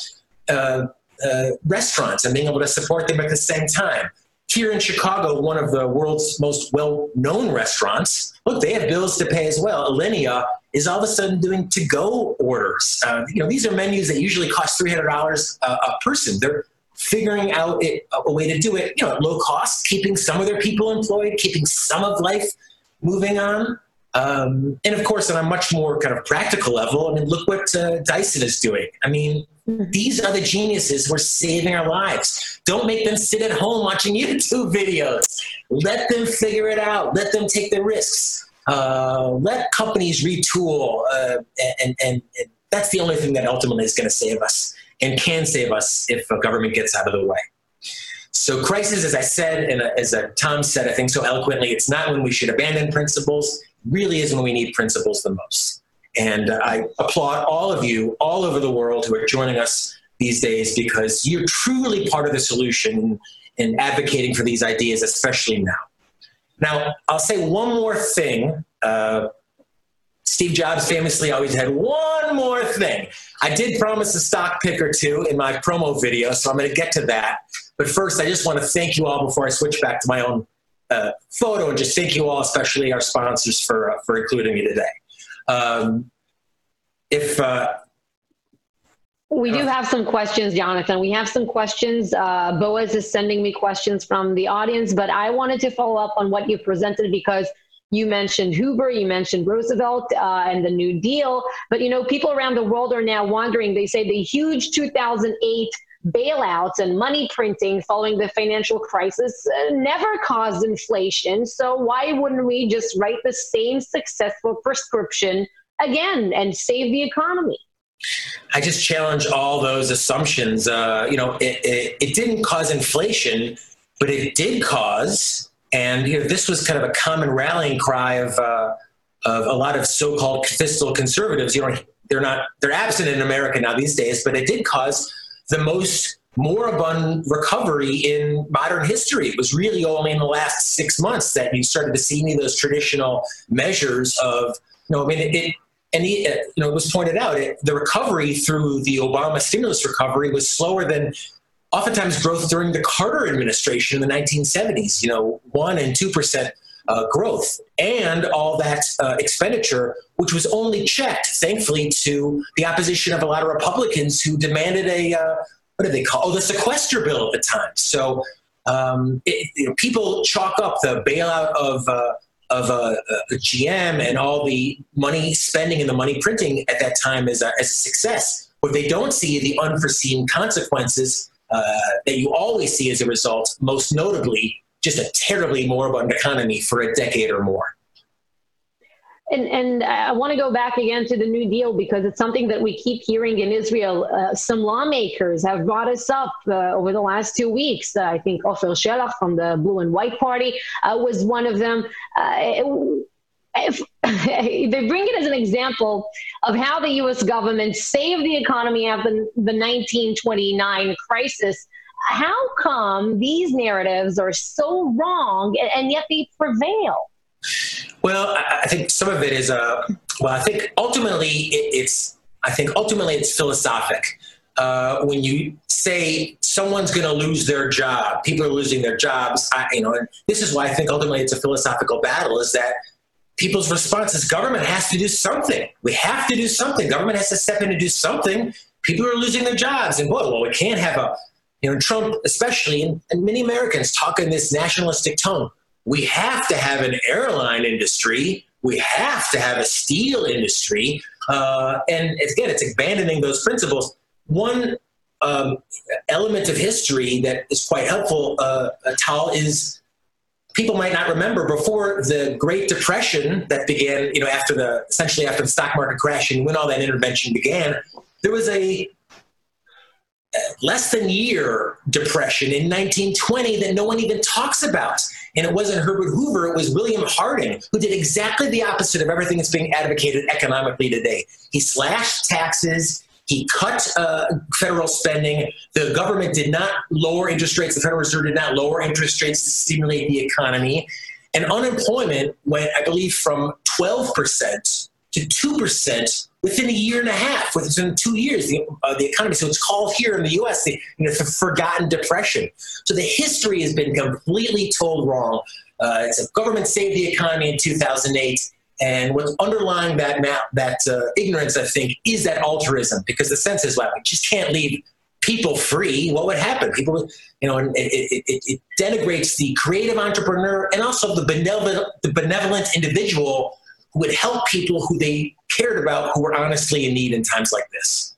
uh, uh, restaurants and being able to support them at the same time. Here in Chicago, one of the world's most well-known restaurants, look, they have bills to pay as well. Alinea is all of a sudden doing to-go orders. Uh, you know, these are menus that usually cost $300 a, a person. They're figuring out it, a way to do it, you know, at low cost, keeping some of their people employed, keeping some of life moving on. Um, and of course, on a much more kind of practical level, I mean, look what uh, Dyson is doing. I mean, mm-hmm. these are the geniuses who are saving our lives. Don't make them sit at home watching [LAUGHS] YouTube videos. Let them figure it out. Let them take the risks. Uh, let companies retool, uh, and, and, and that's the only thing that ultimately is going to save us and can save us if a government gets out of the way. So, crisis, as I said, and as Tom said, I think so eloquently, it's not when we should abandon principles. It really is when we need principles the most. And I applaud all of you all over the world who are joining us these days because you're truly part of the solution in advocating for these ideas, especially now. Now, I'll say one more thing uh, Steve Jobs famously always had one more thing. I did promise a stock pick or two in my promo video, so I'm going to get to that. But first, I just want to thank you all before I switch back to my own uh, photo, and just thank you all, especially our sponsors, for uh, for including me today. Um, if uh, we do have some questions, Jonathan. We have some questions. Uh, Boaz is sending me questions from the audience, but I wanted to follow up on what you presented because you mentioned Hoover, you mentioned Roosevelt uh, and the New Deal, but you know, people around the world are now wondering. They say the huge 2008 bailouts and money printing following the financial crisis uh, never caused inflation. So why wouldn't we just write the same successful prescription again and save the economy? I just challenge all those assumptions. Uh, you know, it, it, it didn't cause inflation, but it did cause and you know, this was kind of a common rallying cry of, uh, of a lot of so-called fiscal conservatives. You know, they're not they're absent in America now these days, but it did cause the most moribund recovery in modern history. It was really only in the last six months that you started to see any of those traditional measures of, you know, I mean, it, it and he, you know, it was pointed out it, the recovery through the Obama stimulus recovery was slower than oftentimes growth during the Carter administration in the 1970s, you know, 1 and 2% uh, growth, and all that uh, expenditure, which was only checked, thankfully, to the opposition of a lot of Republicans who demanded a, uh, what did they call, oh, the sequester bill at the time. So um, it, you know, people chalk up the bailout of, uh, of uh, GM and all the money spending and the money printing at that time as a, as a success. What they don't see the unforeseen consequences uh, that you always see as a result, most notably just a terribly moribund economy for a decade or more. And, and I want to go back again to the New Deal because it's something that we keep hearing in Israel. Uh, some lawmakers have brought us up uh, over the last two weeks. Uh, I think Ofer Shelach from the Blue and White Party uh, was one of them. Uh, if, [LAUGHS] they bring it as an example of how the U.S. government saved the economy after the 1929 crisis. How come these narratives are so wrong and yet they prevail? Well, I think some of it is, uh, well, I think ultimately it, it's, I think ultimately it's philosophic. Uh, when you say someone's going to lose their job, people are losing their jobs. I, you know, and this is why I think ultimately it's a philosophical battle. Is that people's response is government has to do something. We have to do something. Government has to step in and do something. People are losing their jobs, and boy, well, we can't have a, you know, Trump especially, and, and many Americans talk in this nationalistic tone. We have to have an airline industry. We have to have a steel industry. Uh, and again, it's abandoning those principles. One um, element of history that is quite helpful, uh, Tal, is people might not remember before the Great Depression that began, you know, after the essentially after the stock market crash and when all that intervention began, there was a uh, less than year depression in 1920 that no one even talks about. And it wasn't Herbert Hoover, it was William Harding, who did exactly the opposite of everything that's being advocated economically today. He slashed taxes, he cut uh, federal spending. The government did not lower interest rates. The Federal Reserve did not lower interest rates to stimulate the economy. And unemployment went, I believe, from 12% to 2% within a year and a half, within two years, the, uh, the economy. So it's called here in the US the, you know, the forgotten depression. So the history has been completely told wrong. Uh, it's a government saved the economy in 2008. And what's underlying that map, that uh, ignorance, I think, is that altruism, because the sense is, well, we just can't leave people free. What would happen? People, you know, it, it, it, it denigrates the creative entrepreneur and also the benevolent, the benevolent individual who would help people who they cared about, who were honestly in need in times like this.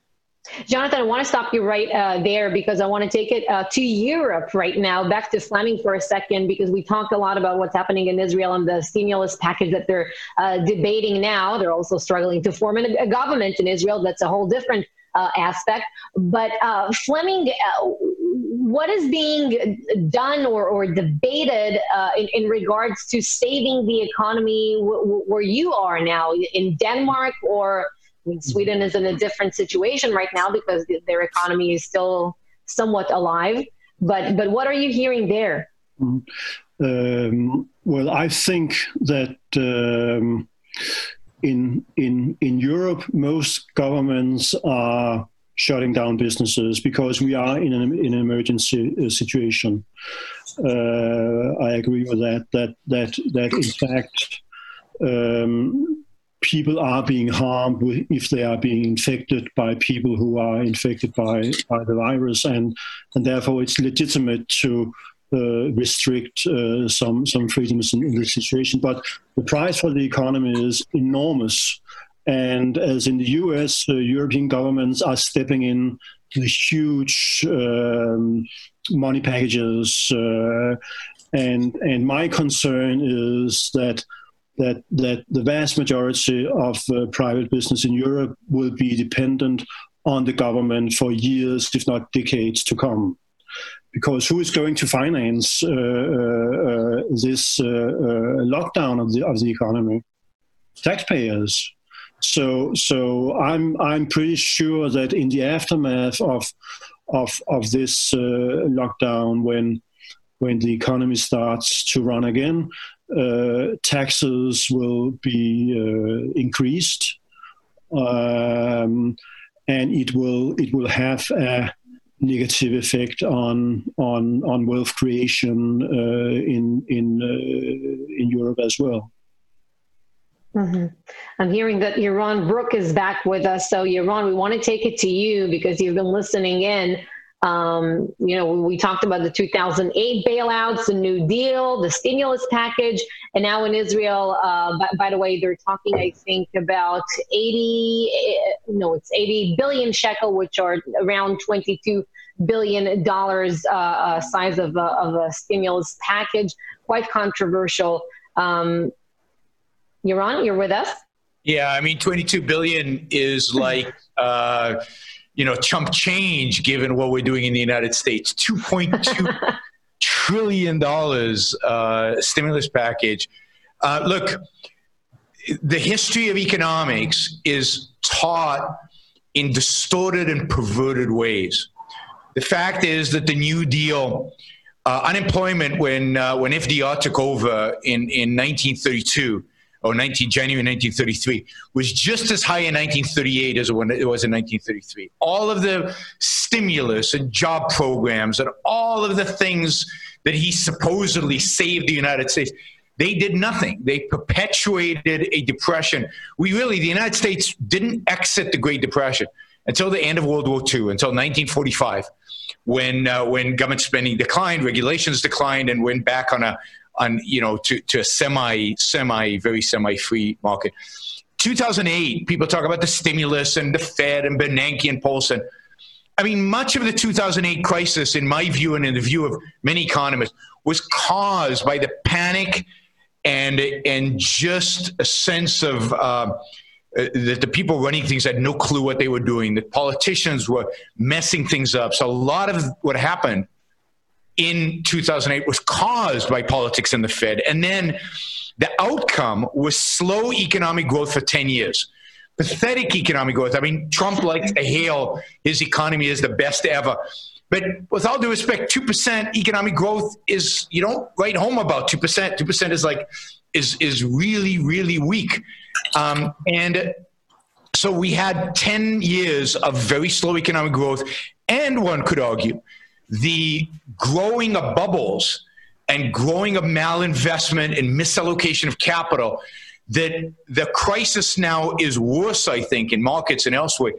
Jonathan, I want to stop you right uh, there because I want to take it uh, to Europe right now, back to Flemming for a second, because we talked a lot about what's happening in Israel and the stimulus package that they're uh, debating now. They're also struggling to form a, government in Israel. That's a whole different uh, aspect. But uh, Flemming, uh, what is being done or, or debated in, in, regards to saving the economy w- w- where you are now in Denmark or mean, Sweden is in a different situation right now because their economy is still somewhat alive. But but what are you hearing there? Mm-hmm. Um, well, I think that um, in in in Europe, most governments are shutting down businesses because we are in an, in an emergency uh, situation. Uh, I agree with that. That that that in fact. Um, people are being harmed if they are being infected by people who are infected by, by the virus, and and therefore it's legitimate to uh, restrict uh, some some freedoms in, in this situation. But the price for the economy is enormous, and as in the U.S., uh, European governments are stepping in huge um, money packages, uh, and and my concern is that that that the vast majority of uh, private business in Europe will be dependent on the government for years, if not decades, to come. Because who is going to finance uh, uh, uh this uh, uh, lockdown of the of the economy? Taxpayers. So so I'm I'm pretty sure that in the aftermath of of of this lockdown, when when the economy starts to run again, taxes will be uh, increased, um, and it will it will have a negative effect on on on wealth creation uh, in in uh, in Europe as well. Mm-hmm. I'm hearing that Yaron Brook is back with us. So, Yaron, we want to take it to you because you've been listening in. Um, you know, we talked about the 2008 bailouts, the New Deal, the stimulus package, and now in Israel, uh, by, by, the way, they're talking, I think, about 80, no, it's 80 billion shekel, which are around 22 billion dollars uh, uh, size of a, of a stimulus package. Quite controversial. Um, Yaron, you're with us. Yeah, I mean, 22 billion is like. You know, chump change given what we're doing in the United States. 2.2 [LAUGHS] trillion dollars uh, stimulus package. Uh, look, the history of economics is taught in distorted and perverted ways. The fact is that the New Deal, uh, unemployment when uh, when FDR took over in in 1932 or 19 January 1933 was just as high in 1938 as it was in 1933. All of the stimulus and job programs and all of the things that he supposedly saved the United States, they did nothing. They perpetuated a depression. We really, the United States didn't exit the Great Depression until the end of World War II, until 1945, when uh, when government spending declined, regulations declined, and went back on a on you know to, to a semi semi very semi free market. 2008, people talk about the stimulus and the Fed and Bernanke and Paulson. I mean, much of the 2008 crisis, in my view and in the view of many economists, was caused by the panic and and just a sense of uh, that the people running things had no clue what they were doing. That politicians were messing things up. So a lot of what happened in 2008 was caused by politics and the Fed. And then the outcome was slow economic growth for 10 years. Pathetic economic growth. I mean, Trump likes to hail his economy as the best ever. But with all due respect, 2% economic growth is, you don't write home about 2%. 2% is like, is, is really, really weak. Um, and so we had 10 years of very slow economic growth. And one could argue the growing of bubbles and growing of malinvestment and misallocation of capital that the crisis now is worse, I think, in markets and elsewhere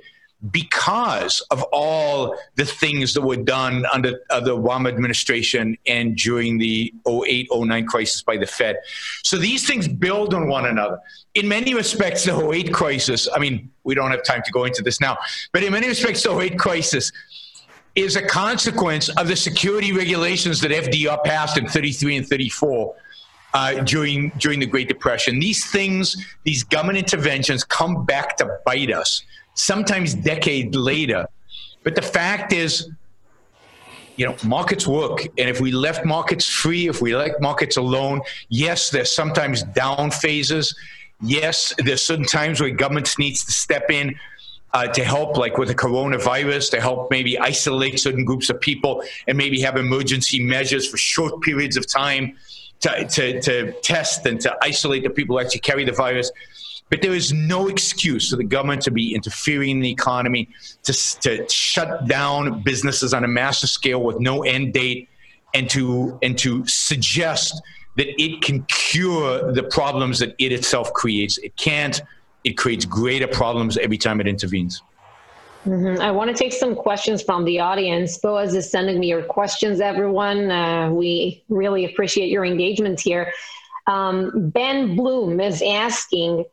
because of all the things that were done under uh, the Obama administration and during the 08 09 crisis by the Fed. So these things build on one another. In many respects, the 08 crisis, I mean, we don't have time to go into this now, but in many respects, the 08 crisis is a consequence of the security regulations that FDR passed in 33 and 34 uh, during during the Great Depression. These things, these government interventions, come back to bite us sometimes decades later. But the fact is, you know, markets work, and if we left markets free, if we let markets alone, yes, there's sometimes down phases. Yes, there's certain times where governments needs to step in uh, to help, like with the coronavirus, to help maybe isolate certain groups of people and maybe have emergency measures for short periods of time to, to, to test and to isolate the people who actually carry the virus. But there is no excuse for the government to be interfering in the economy, to, to shut down businesses on a massive scale with no end date, and to, and to suggest that it can cure the problems that it itself creates. It can't it creates greater problems every time it intervenes. Mm-hmm. I want to take some questions from the audience. Boaz is sending me your questions, everyone. Uh, we really appreciate your engagement here. Um, ben Bloom is asking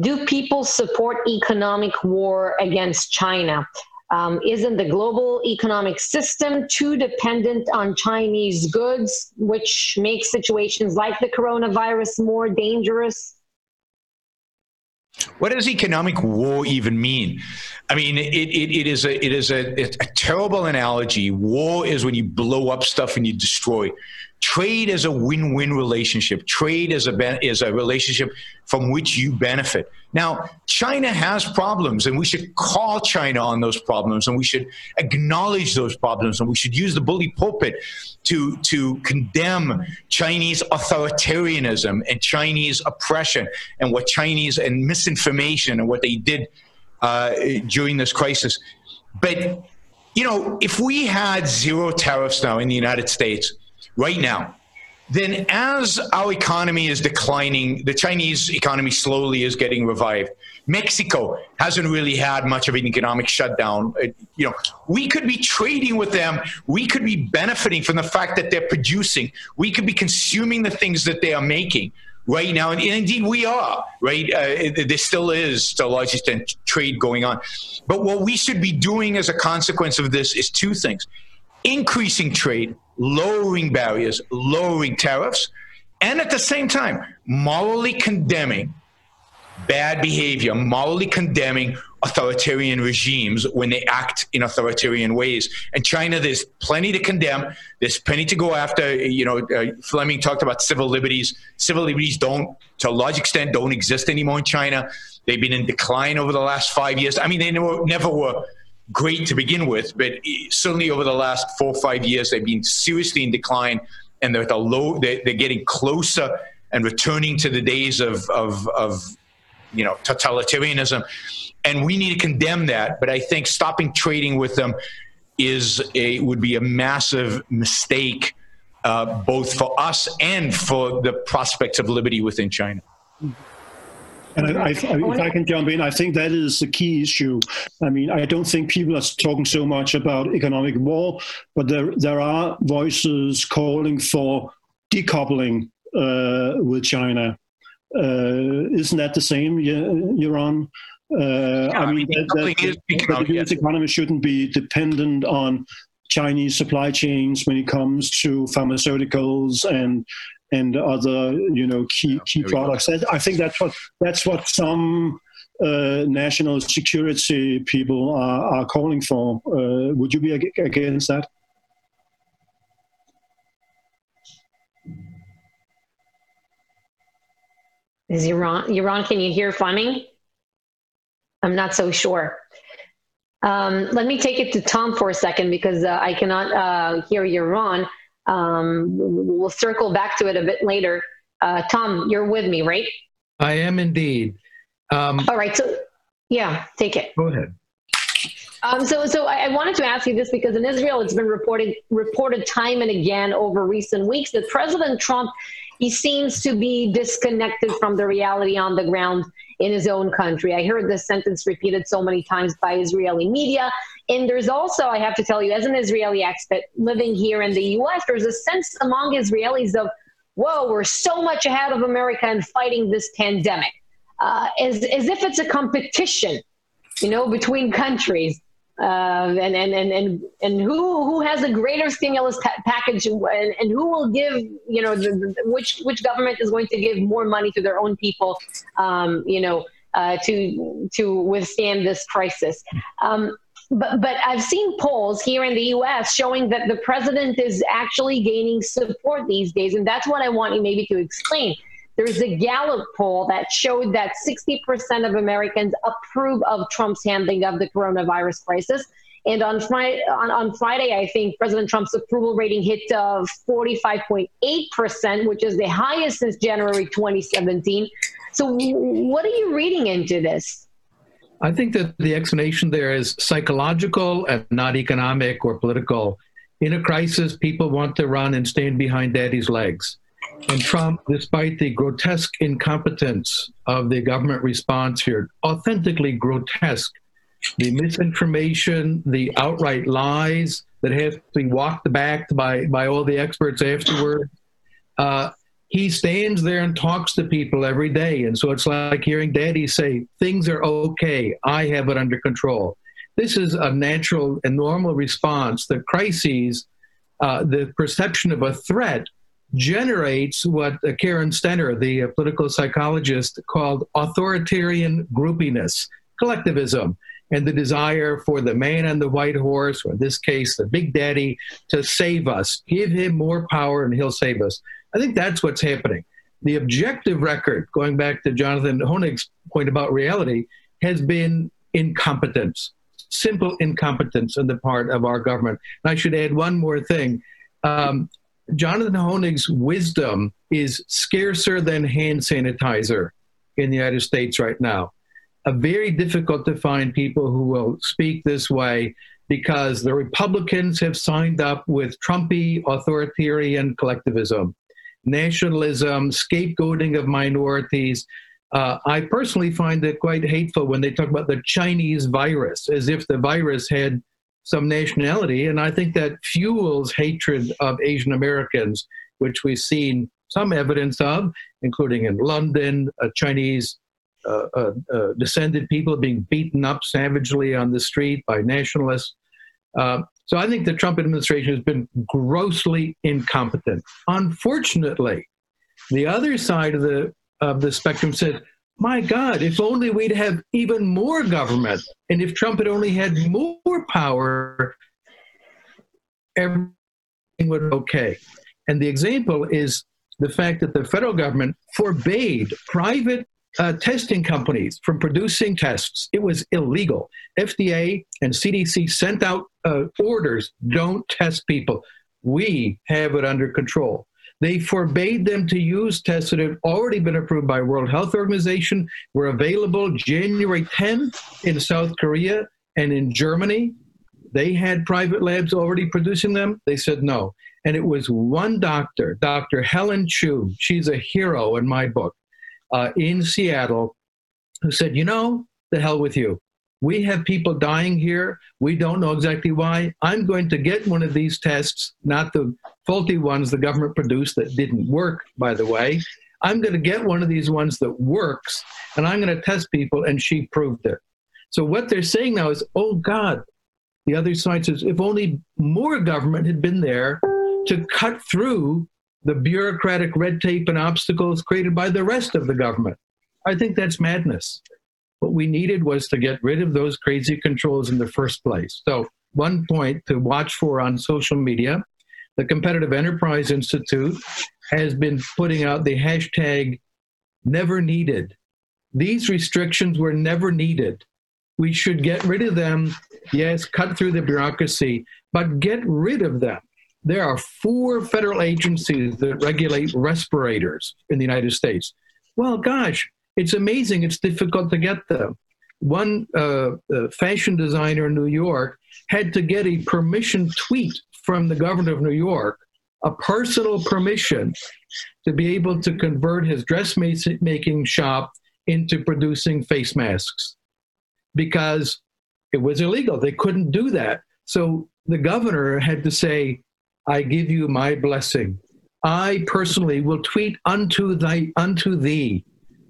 Do people support economic war against China? Um, isn't the global economic system too dependent on Chinese goods, which makes situations like the coronavirus more dangerous? What does economic war even mean? I mean, it, it, it is a it is a, a terrible analogy. War is when you blow up stuff and you destroy. Trade is a win-win relationship. Trade is a is a relationship from which you benefit. Now, China has problems, and we should call China on those problems, and we should acknowledge those problems, and we should use the bully pulpit to to condemn Chinese authoritarianism and Chinese oppression and what Chinese and misinformation and what they did uh, during this crisis. But you know, if we had zero tariffs now in the United States right now, then as our economy is declining, the Chinese economy slowly is getting revived. Mexico hasn't really had much of an economic shutdown. It, you know, we could be trading with them. We could be benefiting from the fact that they're producing. We could be consuming the things that they are making right now, and, indeed we are. Right, uh, there still is, to a large extent, trade going on. But what we should be doing as a consequence of this is two things: increasing trade lowering barriers, lowering tariffs, and at the same time, morally condemning bad behavior, morally condemning authoritarian regimes when they act in authoritarian ways. And China, there's plenty to condemn. There's plenty to go after. You know, uh, Flemming talked about civil liberties. Civil liberties don't, to a large extent, don't exist anymore in China. They've been in decline over the last five years. I mean, they never, never were great to begin with, but certainly over the last four or five years, they've been seriously in decline, and they're at a low. They're, they're getting closer and returning to the days of, of, of you know totalitarianism, and we need to condemn that. But I think stopping trading with them is a would be a massive mistake, uh, both for us and for the prospects of liberty within China. And I, I, if I can jump in, I think that is the key issue. I mean, I don't think people are talking so much about economic war, but there there are voices calling for decoupling uh, with China. Uh, isn't that the same, Yaron? Uh, I mean, that, that, that the U.S. economy shouldn't be dependent on Chinese supply chains when it comes to pharmaceuticals and and other you know key yeah, key products. I think that's what that's what some uh, national security people are, are calling for. Uh, would you be against that? Is Yaron, Yaron, can you hear Flemming? I'm not so sure. Um, let me take it to Tom for a second because uh, I cannot uh, hear Yaron. Um, we'll circle back to it a bit later. Uh, Tom, you're with me, right? I am indeed. Um, All right. So, yeah, take it. Go ahead. Um, so, so I, I wanted to ask you this because in Israel, it's been reported reported time and again over recent weeks that President Trump he seems to be disconnected from the reality on the ground in his own country. I heard this sentence repeated so many times by Israeli media. And there's also, I have to tell you, as an Israeli expert living here in the US, there's a sense among Israelis of, whoa, we're so much ahead of America in fighting this pandemic, uh, as, as if it's a competition, you know, between countries. Uh, and, and, and, and, and who, who has a greater stimulus pa- package and, and who will give, you know, the, the, which, which government is going to give more money to their own people, um, you know, uh, to, to withstand this crisis. Um, but, but I've seen polls here in the US showing that the president is actually gaining support these days. And that's what I want you maybe to explain. There's a Gallup poll that showed that 60% of Americans approve of Trump's handling of the coronavirus crisis. And on Friday, on, on Friday, I think President Trump's approval rating hit uh, 45.8%, which is the highest since January 2017. So, what are you reading into this? I think that the explanation there is psychological and not economic or political. In a crisis, people want to run and stand behind daddy's legs. And Trump, despite the grotesque incompetence of the government response here, authentically grotesque, the misinformation, the outright lies that have to be walked back by, by all the experts afterward, uh, he stands there and talks to people every day. And so it's like hearing daddy say, Things are okay. I have it under control. This is a natural and normal response. The crises, uh, the perception of a threat, generates what uh, Karen Stenner, the uh, political psychologist, called authoritarian groupiness, collectivism, and the desire for the man on the white horse, or in this case, the big daddy, to save us. Give him more power and he'll save us. I think that's what's happening. The objective record, going back to Jonathan Hoenig's point about reality, has been incompetence, simple incompetence on the part of our government. And I should add one more thing. Um, Jonathan Hoenig's wisdom is scarcer than hand sanitizer in the United States right now. A very difficult to find people who will speak this way because the Republicans have signed up with Trumpy authoritarian collectivism nationalism, scapegoating of minorities. Uh, I personally find it quite hateful when they talk about the Chinese virus as if the virus had some nationality. And I think that fuels hatred of Asian Americans, which we've seen some evidence of, including in London, Chinese uh, uh, uh, descended people being beaten up savagely on the street by nationalists. Uh, so I think the Trump administration has been grossly incompetent. Unfortunately, the other side of the of the spectrum said, "My God, if only we'd have even more government, and if Trump had only had more power, everything would be okay." And the example is the fact that the federal government forbade private uh, testing companies from producing tests. It was illegal. FDA and CDC sent out uh, orders don't test people. We have it under control. They forbade them to use tests that had already been approved by World Health Organization, were available January 10th in South Korea and in Germany. They had private labs already producing them. They said no. And it was one doctor, Dr. Helen Chu. She's a hero in my book uh, in Seattle who said, you know, the hell with you. We have people dying here. We don't know exactly why. I'm going to get one of these tests, not the faulty ones the government produced that didn't work, by the way. I'm going to get one of these ones that works, and I'm going to test people, and she proved it. So what they're saying now is, oh God, the other side says, if only more government had been there to cut through the bureaucratic red tape and obstacles created by the rest of the government. I think that's madness. What we needed was to get rid of those crazy controls in the first place. So, one point to watch for on social media the Competitive Enterprise Institute has been putting out the hashtag never needed. These restrictions were never needed. We should get rid of them. Yes, cut through the bureaucracy, but get rid of them. There are four federal agencies that regulate respirators in the United States. Well, gosh, it's amazing. It's difficult to get them. One uh, uh, fashion designer in New York had to get a permission tweet from the governor of New York, a personal permission to be able to convert his dressmaking shop into producing face masks because it was illegal. They couldn't do that. So the governor had to say, I give you my blessing. I personally will tweet unto thy unto thee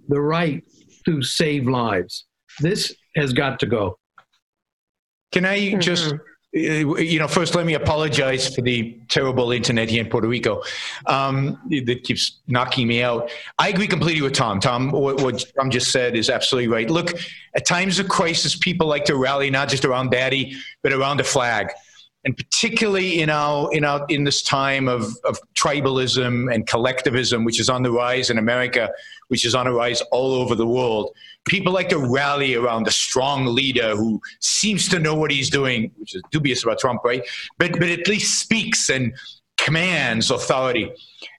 the right to save lives. This has got to go. Can I mm-hmm. just you know, first let me apologize for the terrible internet here in Puerto Rico um, that keeps knocking me out. I agree completely with Tom. Tom, what, what, Tom just said is absolutely right. Look, at times of crisis, people like to rally not just around daddy, but around the flag and particularly in our in our in this time of, of tribalism and collectivism, which is on the rise in America, which is on the rise all over the world, people like to rally around a strong leader who seems to know what he's doing, which is dubious about Trump, right? But but at least speaks and commands authority.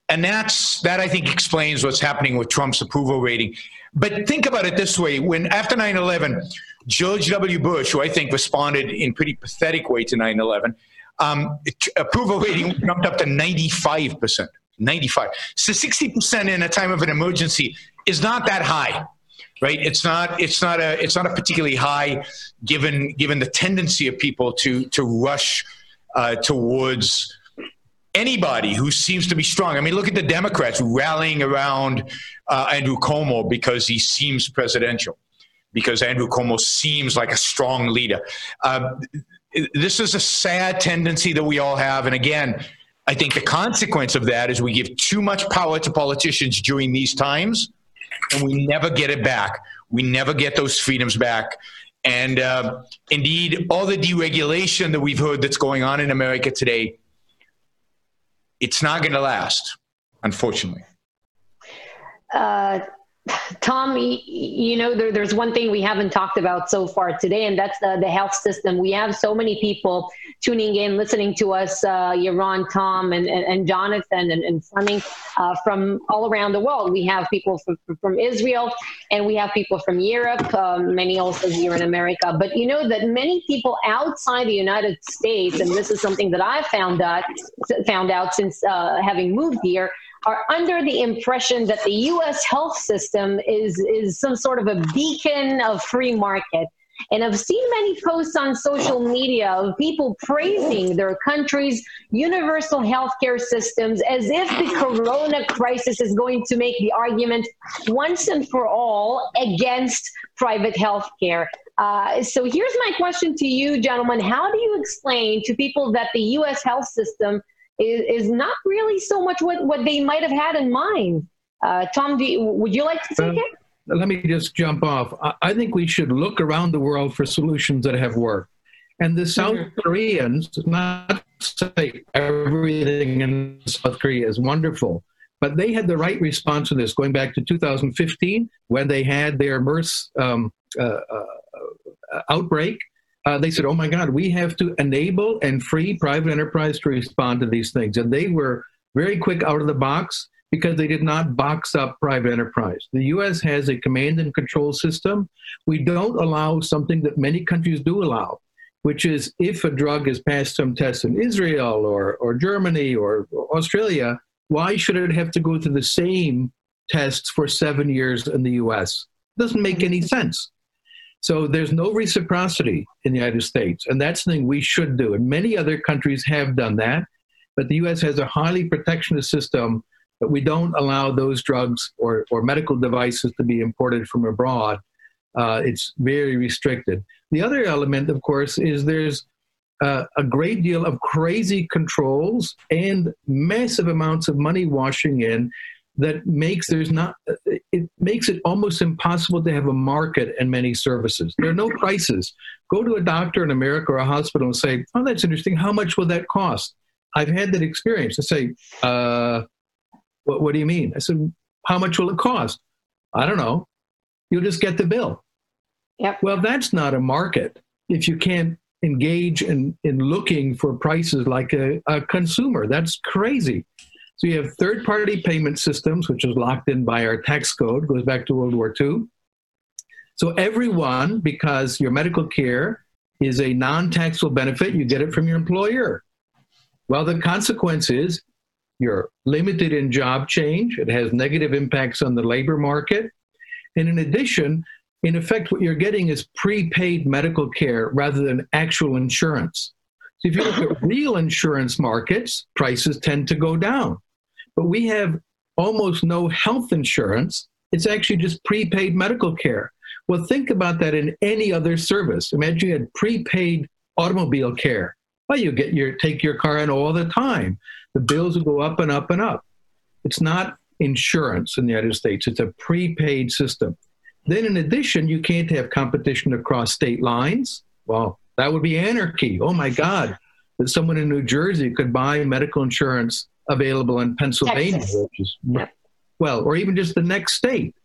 And that's that I think explains what's happening with Trump's approval rating. But think about it this way: when after 9/11 George W. Bush, who I think responded in pretty pathetic way to 9 11, um, approval rating jumped up to 95%. 95. So 60% in a time of an emergency is not that high. Right, it's not. It's not a. It's not a particularly high, given given the tendency of people to to rush uh, towards anybody who seems to be strong. I mean, look at the Democrats rallying around uh, Andrew Cuomo because he seems presidential because Andrew Cuomo seems like a strong leader. Uh, this is a sad tendency that we all have. And again, I think the consequence of that is we give too much power to politicians during these times, and we never get it back. We never get those freedoms back. And uh, indeed, all the deregulation that we've heard that's going on in America today, it's not going to last, unfortunately. Uh, Tom, you know, there, there's one thing we haven't talked about so far today, and that's the, the health system. We have so many people tuning in, listening to us, uh, Yaron, Tom, and, and, and Jonathan, and, and Flemming uh, from all around the world. We have people from, from Israel, and we have people from Europe, um, many also here in America. But you know that many people outside the United States, and this is something that I found out, found out since uh, having moved here, are under the impression that the U.S. health system is is some sort of a beacon of free market. And I've seen many posts on social media of people praising their country's universal healthcare systems as if the corona crisis is going to make the argument once and for all against private healthcare. Uh, so here's my question to you, gentlemen. How do you explain to people that the U.S. health system is, is not really so much what, what they might have had in mind? Uh, Tom, you, would you like to take it? let me just jump off. I think we should look around the world for solutions that have worked. And the South mm-hmm. Koreans, not say everything in South Korea is wonderful, but they had the right response to this going back to 2015 when they had their MERS um, uh, uh, outbreak. Uh, they said, oh my God, we have to enable and free private enterprise to respond to these things. And they were very quick out of the box because they did not box up private enterprise. The US has a command and control system. We don't allow something that many countries do allow, which is if a drug has passed some tests in Israel or, or Germany or, or Australia, why should it have to go through the same tests for seven years in the US? It doesn't make any sense. So there's no reciprocity in the United States, and that's something we should do. And many other countries have done that, but the US has a highly protectionist system that we don't allow those drugs or, or medical devices to be imported from abroad. Uh, it's very restricted. The other element, of course, is there's uh, a great deal of crazy controls and massive amounts of money washing in that makes there's not it makes it almost impossible to have a market in many services there are no prices go to a doctor in america or a hospital and say oh that's interesting how much will that cost i've had that experience I say uh, what, what do you mean? I said, How much will it cost? I don't know. You'll just get the bill. Yep. Well, that's not a market if you can't engage in, in looking for prices like a, a consumer. That's crazy. So you have third party payment systems, which is locked in by our tax code, goes back to World War II. So everyone, because your medical care is a non taxable benefit, you get it from your employer. Well, the consequence is you're limited in job change. It has negative impacts on the labor market. And in addition, in effect, what you're getting is prepaid medical care rather than actual insurance. So if you look at real insurance markets, prices tend to go down. But we have almost no health insurance. It's actually just prepaid medical care. Well, think about that in any other service. Imagine you had prepaid automobile care. Well, you get your take your car in all the time the bills will go up and up and up. It's not insurance in the United States, it's a prepaid system. Then, in addition, you can't have competition across state lines. Well, that would be anarchy. Oh my God, that someone in New Jersey could buy medical insurance available in Pennsylvania, Texas. which is, well, or even just the next state.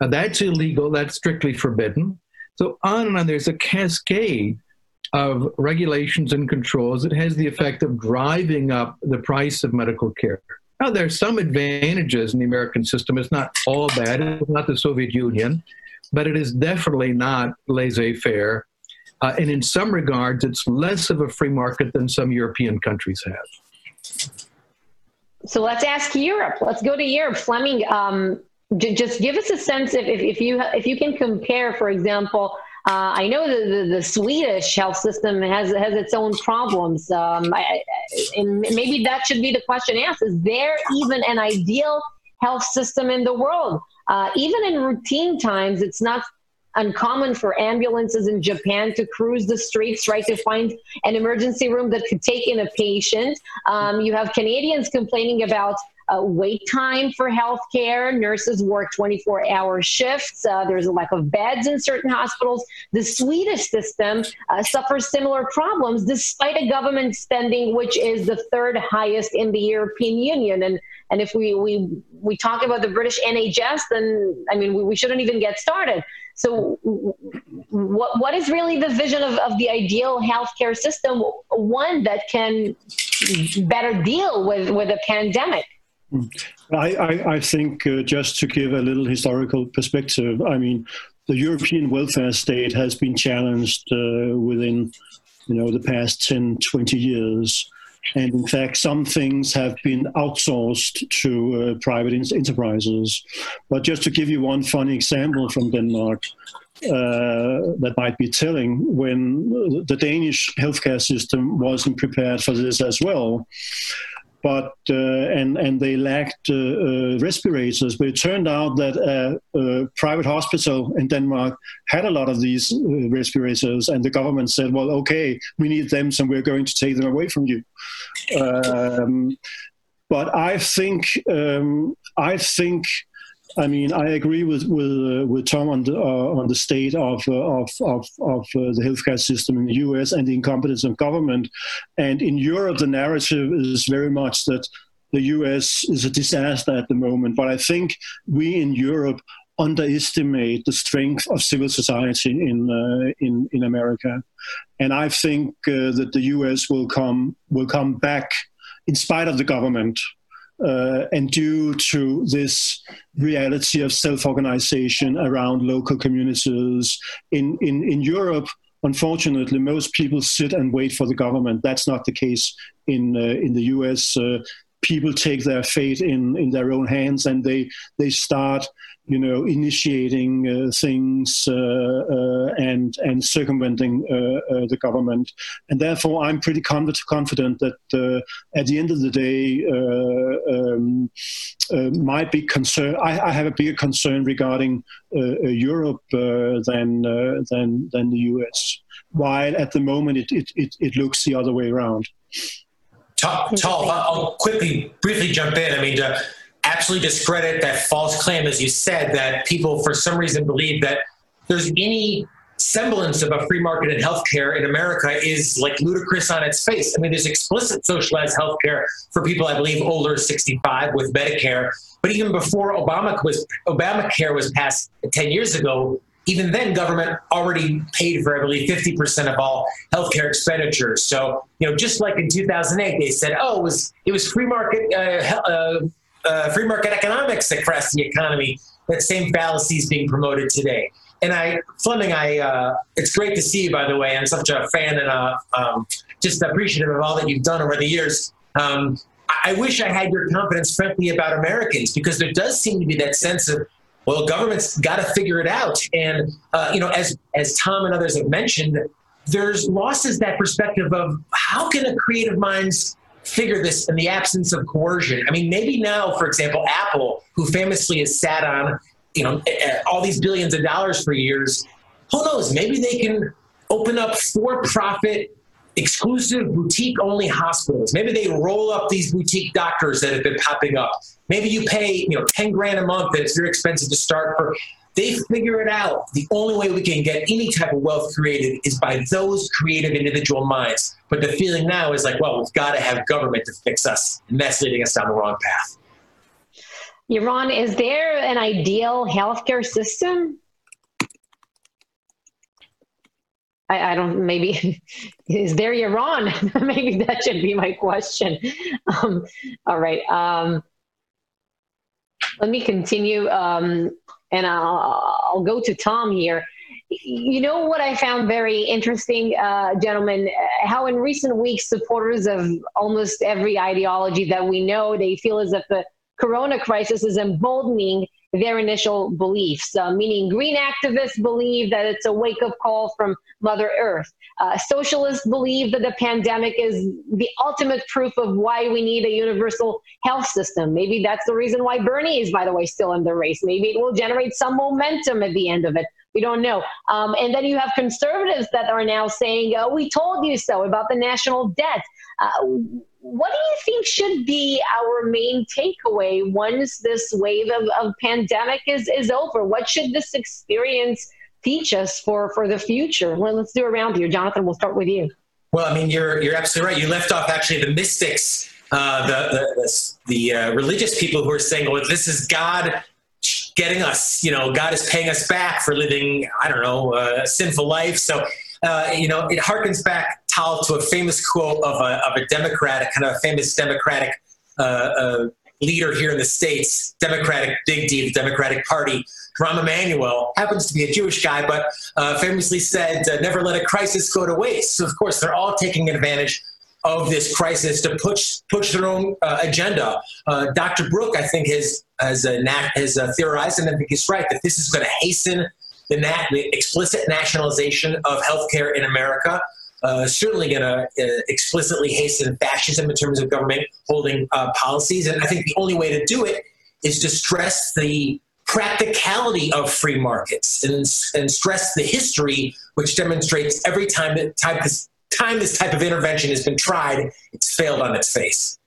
Uh, that's illegal, that's strictly forbidden. So, on and on, there's a cascade of regulations and controls that has the effect of driving up the price of medical care. Now, there are some advantages in the American system. It's not all bad. It's not the Soviet Union, but it is definitely not laissez faire. Uh, and in some regards, it's less of a free market than some European countries have. So let's ask Europe. Let's go to Europe. Flemming, um, j- just give us a sense if, if, if, you, if you can compare, for example, uh, I know the, the, the, Swedish health system has has its own problems, um, I, and maybe that should be the question asked: Is there even an ideal health system in the world? Uh, even in routine times, it's not uncommon for ambulances in Japan to cruise the streets, right, to find an emergency room that could take in a patient. Um, you have Canadians complaining about uh, wait time for healthcare. Nurses work 24 hour shifts. Uh, there's a lack of beds in certain hospitals. The Swedish system uh, suffers similar problems despite a government spending which is the third highest in the European Union. And and if we we we talk about the British NHS, then I mean we, we shouldn't even get started. So, what what is really the vision of, of the ideal healthcare system? One that can better deal with with a pandemic. I, I, I think uh, just to give a little historical perspective, I mean, the European welfare state has been challenged uh, within, you know, the past 10, 20 years. And in fact, some things have been outsourced to uh, private enterprises. But just to give you one funny example from Denmark, uh, that might be telling when the Danish healthcare system wasn't prepared for this as well but uh, and and they lacked uh, uh, respirators. But it turned out that a, a, private hospital in Denmark had a lot of these respirators, and the government said, "Well, okay, we need them, so we're going to take them away from you." Um, but I think um, I think I mean, I agree with with uh, with Tom on the uh, on the state of uh, of of, of uh, the healthcare system in the U.S. and the incompetence of government, and in Europe, the narrative is very much that the U.S. is a disaster at the moment. But I think we in Europe underestimate the strength of civil society in uh, in in America, and I think uh, that the U.S. will come will come back in spite of the government uh, and due to this reality of self-organization around local communities in, in, in Europe, unfortunately, most people sit and wait for the government. That's not the case in uh, in the U.S. Uh, people take their fate in, in their own hands and they they start you know initiating uh, things uh, uh, and and circumventing uh, uh, the government and therefore I'm pretty confident that uh, at the end of the day um, my big concern I, I, have a bigger concern regarding Europe than than than the US while at the moment it, it, it, it looks the other way around. Tal, I'll quickly, briefly jump in. I mean, to absolutely discredit that false claim, as you said, that people for some reason believe that there's any semblance of a free market in healthcare in America is like ludicrous on its face. I mean, there's explicit socialized healthcare for people, I believe, older 65 with Medicare. But even before Obama was Obamacare was passed 10 years ago, even then, government already paid for, I believe, 50% of all healthcare expenditures. So, you know, just like in 2008, they said, oh, it was, it was free market, uh, uh, uh, free market economics that crashed the economy. That same fallacy is being promoted today. And I, Flemming, I, uh, it's great to see you, by the way. I'm such a fan and uh, um, just appreciative of all that you've done over the years. Um, I wish I had your confidence, frankly, about Americans, because there does seem to be that sense of well, government's got to figure it out. And uh, you know, as as Tom and others have mentioned, there's losses that perspective of how can a creative minds figure this in the absence of coercion. I mean, maybe now, for example, Apple, who famously has sat on you know all these billions of dollars for years, who knows? Maybe they can open up for-profit exclusive boutique only hospitals. Maybe they roll up these boutique doctors that have been popping up. Maybe you pay, you know, 10 grand a month and it's very expensive to start for. They figure it out. The only way we can get any type of wealth created is by those creative individual minds. But the feeling now is like, well, we've got to have government to fix us. And that's leading us down the wrong path. Yaron, is there an ideal healthcare system? I, I don't, maybe, [LAUGHS] is there Yaron? [LAUGHS] maybe that should be my question. [LAUGHS] Um, all right. Um, let me continue um, and I'll, I'll, go to Tom here. You know what I found very interesting, uh, gentlemen, how in recent weeks supporters of almost every ideology that we know, they feel as if the corona crisis is emboldening their initial beliefs, uh, meaning green activists believe that it's a wake up call from Mother Earth. Uh, socialists believe that the pandemic is the ultimate proof of why we need a universal health system. Maybe that's the reason why Bernie is, by the way, still in the race. Maybe it will generate some momentum at the end of it. We don't know. Um, and then you have conservatives that are now saying, oh, we told you so about the national debt. Uh, what do you think should be our main takeaway once this wave of, of pandemic is, is over? What should this experience teach us for, for the future? Well, let's do a round here. Jonathan, we'll start with you. Well, I mean, you're, you're absolutely right. You left off actually the mystics, uh, the, the, the, uh, religious people who are saying, well, this is God getting us, you know, God is paying us back for living, I don't know, a sinful life. So, uh, you know, it harkens back To a famous quote of a, of a Democratic, kind of a famous Democratic uh, uh, leader here in the States, Democratic Big D, the Democratic Party, Rahm Emanuel, happens to be a Jewish guy, but uh, famously said, uh, never let a crisis go to waste. So, of course, they're all taking advantage of this crisis to push push their own uh, agenda. Uh, Dr. Brook, I think, has has, uh, nat- has uh, theorized, and I think he's right that this is going to hasten the, nat- the explicit nationalization of healthcare in America. Uh, certainly going to uh, explicitly hasten fascism in terms of government holding uh, policies. And I think the only way to do it is to stress the practicality of free markets and, and stress the history, which demonstrates every time that type this, time this type of intervention has been tried, it's failed on its face.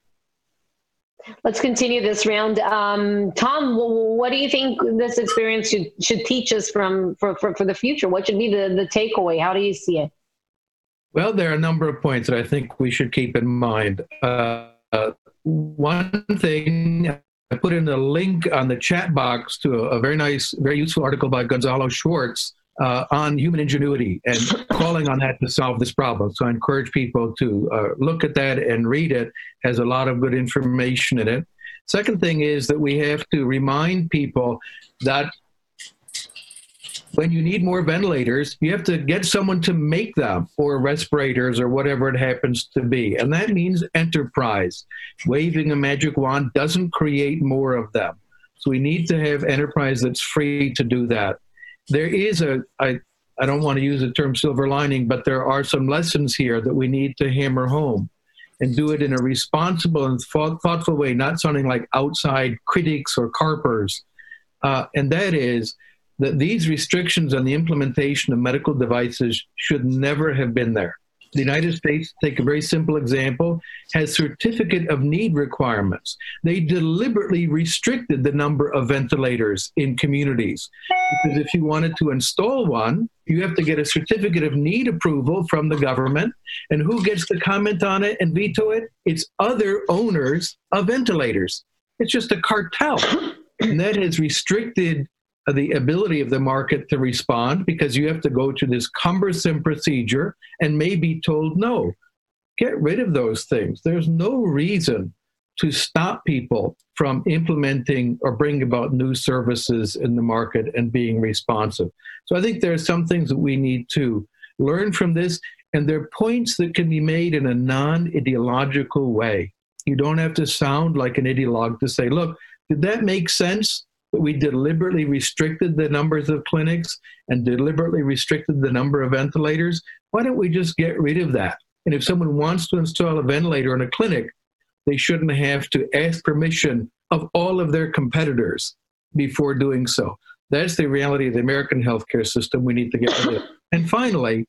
Let's continue this round. Um, Tom, what do you think this experience should, should teach us from for, for, for the future? What should be the, the takeaway? How do you see it? Well, there are a number of points that I think we should keep in mind. Uh, uh, one thing, I put in a link on the chat box to a, a very nice, very useful article by Gonzalo Schwarz uh, on human ingenuity and [LAUGHS] calling on that to solve this problem. So I encourage people to uh, look at that and read it. it. Has a lot of good information in it. Second thing is that we have to remind people that when you need more ventilators, you have to get someone to make them or respirators or whatever it happens to be. And that means enterprise. Waving a magic wand doesn't create more of them. So we need to have enterprise that's free to do that. There is a, I, I don't want to use the term silver lining, but there are some lessons here that we need to hammer home and do it in a responsible and thoughtful way, not sounding like outside critics or carpers. Uh, and that is, that these restrictions on the implementation of medical devices should never have been there. The United States, take a very simple example, has certificate of need requirements. They deliberately restricted the number of ventilators in communities because if you wanted to install one, you have to get a certificate of need approval from the government. And who gets to comment on it and veto it? It's other owners of ventilators. It's just a cartel. And that has restricted the ability of the market to respond because you have to go to this cumbersome procedure and may be told no. Get rid of those things. There's no reason to stop people from implementing or bring about new services in the market and being responsive. So I think there are some things that we need to learn from this, and there are points that can be made in a non ideological way. You don't have to sound like an ideologue to say, look, did that make sense? We deliberately restricted the numbers of clinics and deliberately restricted the number of ventilators. Why don't we just get rid of that? And if someone wants to install a ventilator in a clinic, they shouldn't have to ask permission of all of their competitors before doing so. That's the reality of the American healthcare system we need to get rid of. it. [COUGHS] And finally,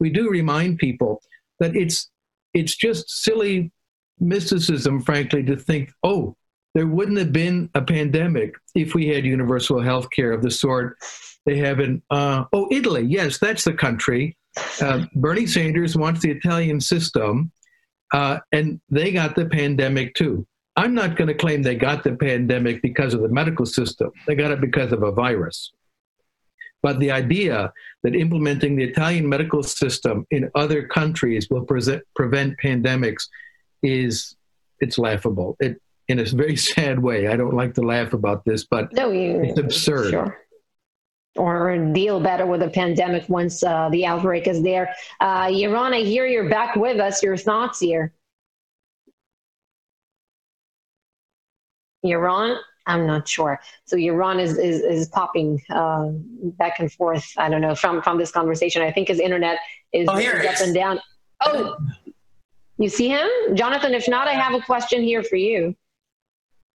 we do remind people that it's it's just silly mysticism, frankly, to think, oh, there wouldn't have been a pandemic if we had universal health care of the sort they have in, uh, oh, Italy. Yes, that's the country. Uh, Bernie Sanders wants the Italian system, uh, and they got the pandemic too. I'm not going to claim they got the pandemic because of the medical system. They got it because of a virus. But the idea that implementing the Italian medical system in other countries will present, prevent pandemics is it's laughable. It in a [LAUGHS] very sad way. I don't like to laugh about this, but no, you, it's absurd. Sure. Or deal better with a pandemic once uh, the outbreak is there. Uh, Yaron, I hear you're back with us. Your thoughts here? Yaron? I'm not sure. So Yaron is is, is popping uh, back and forth. I don't know from from this conversation. I think his internet is, oh, is up and down. Oh, you see him, Jonathan? If not, I have a question here for you.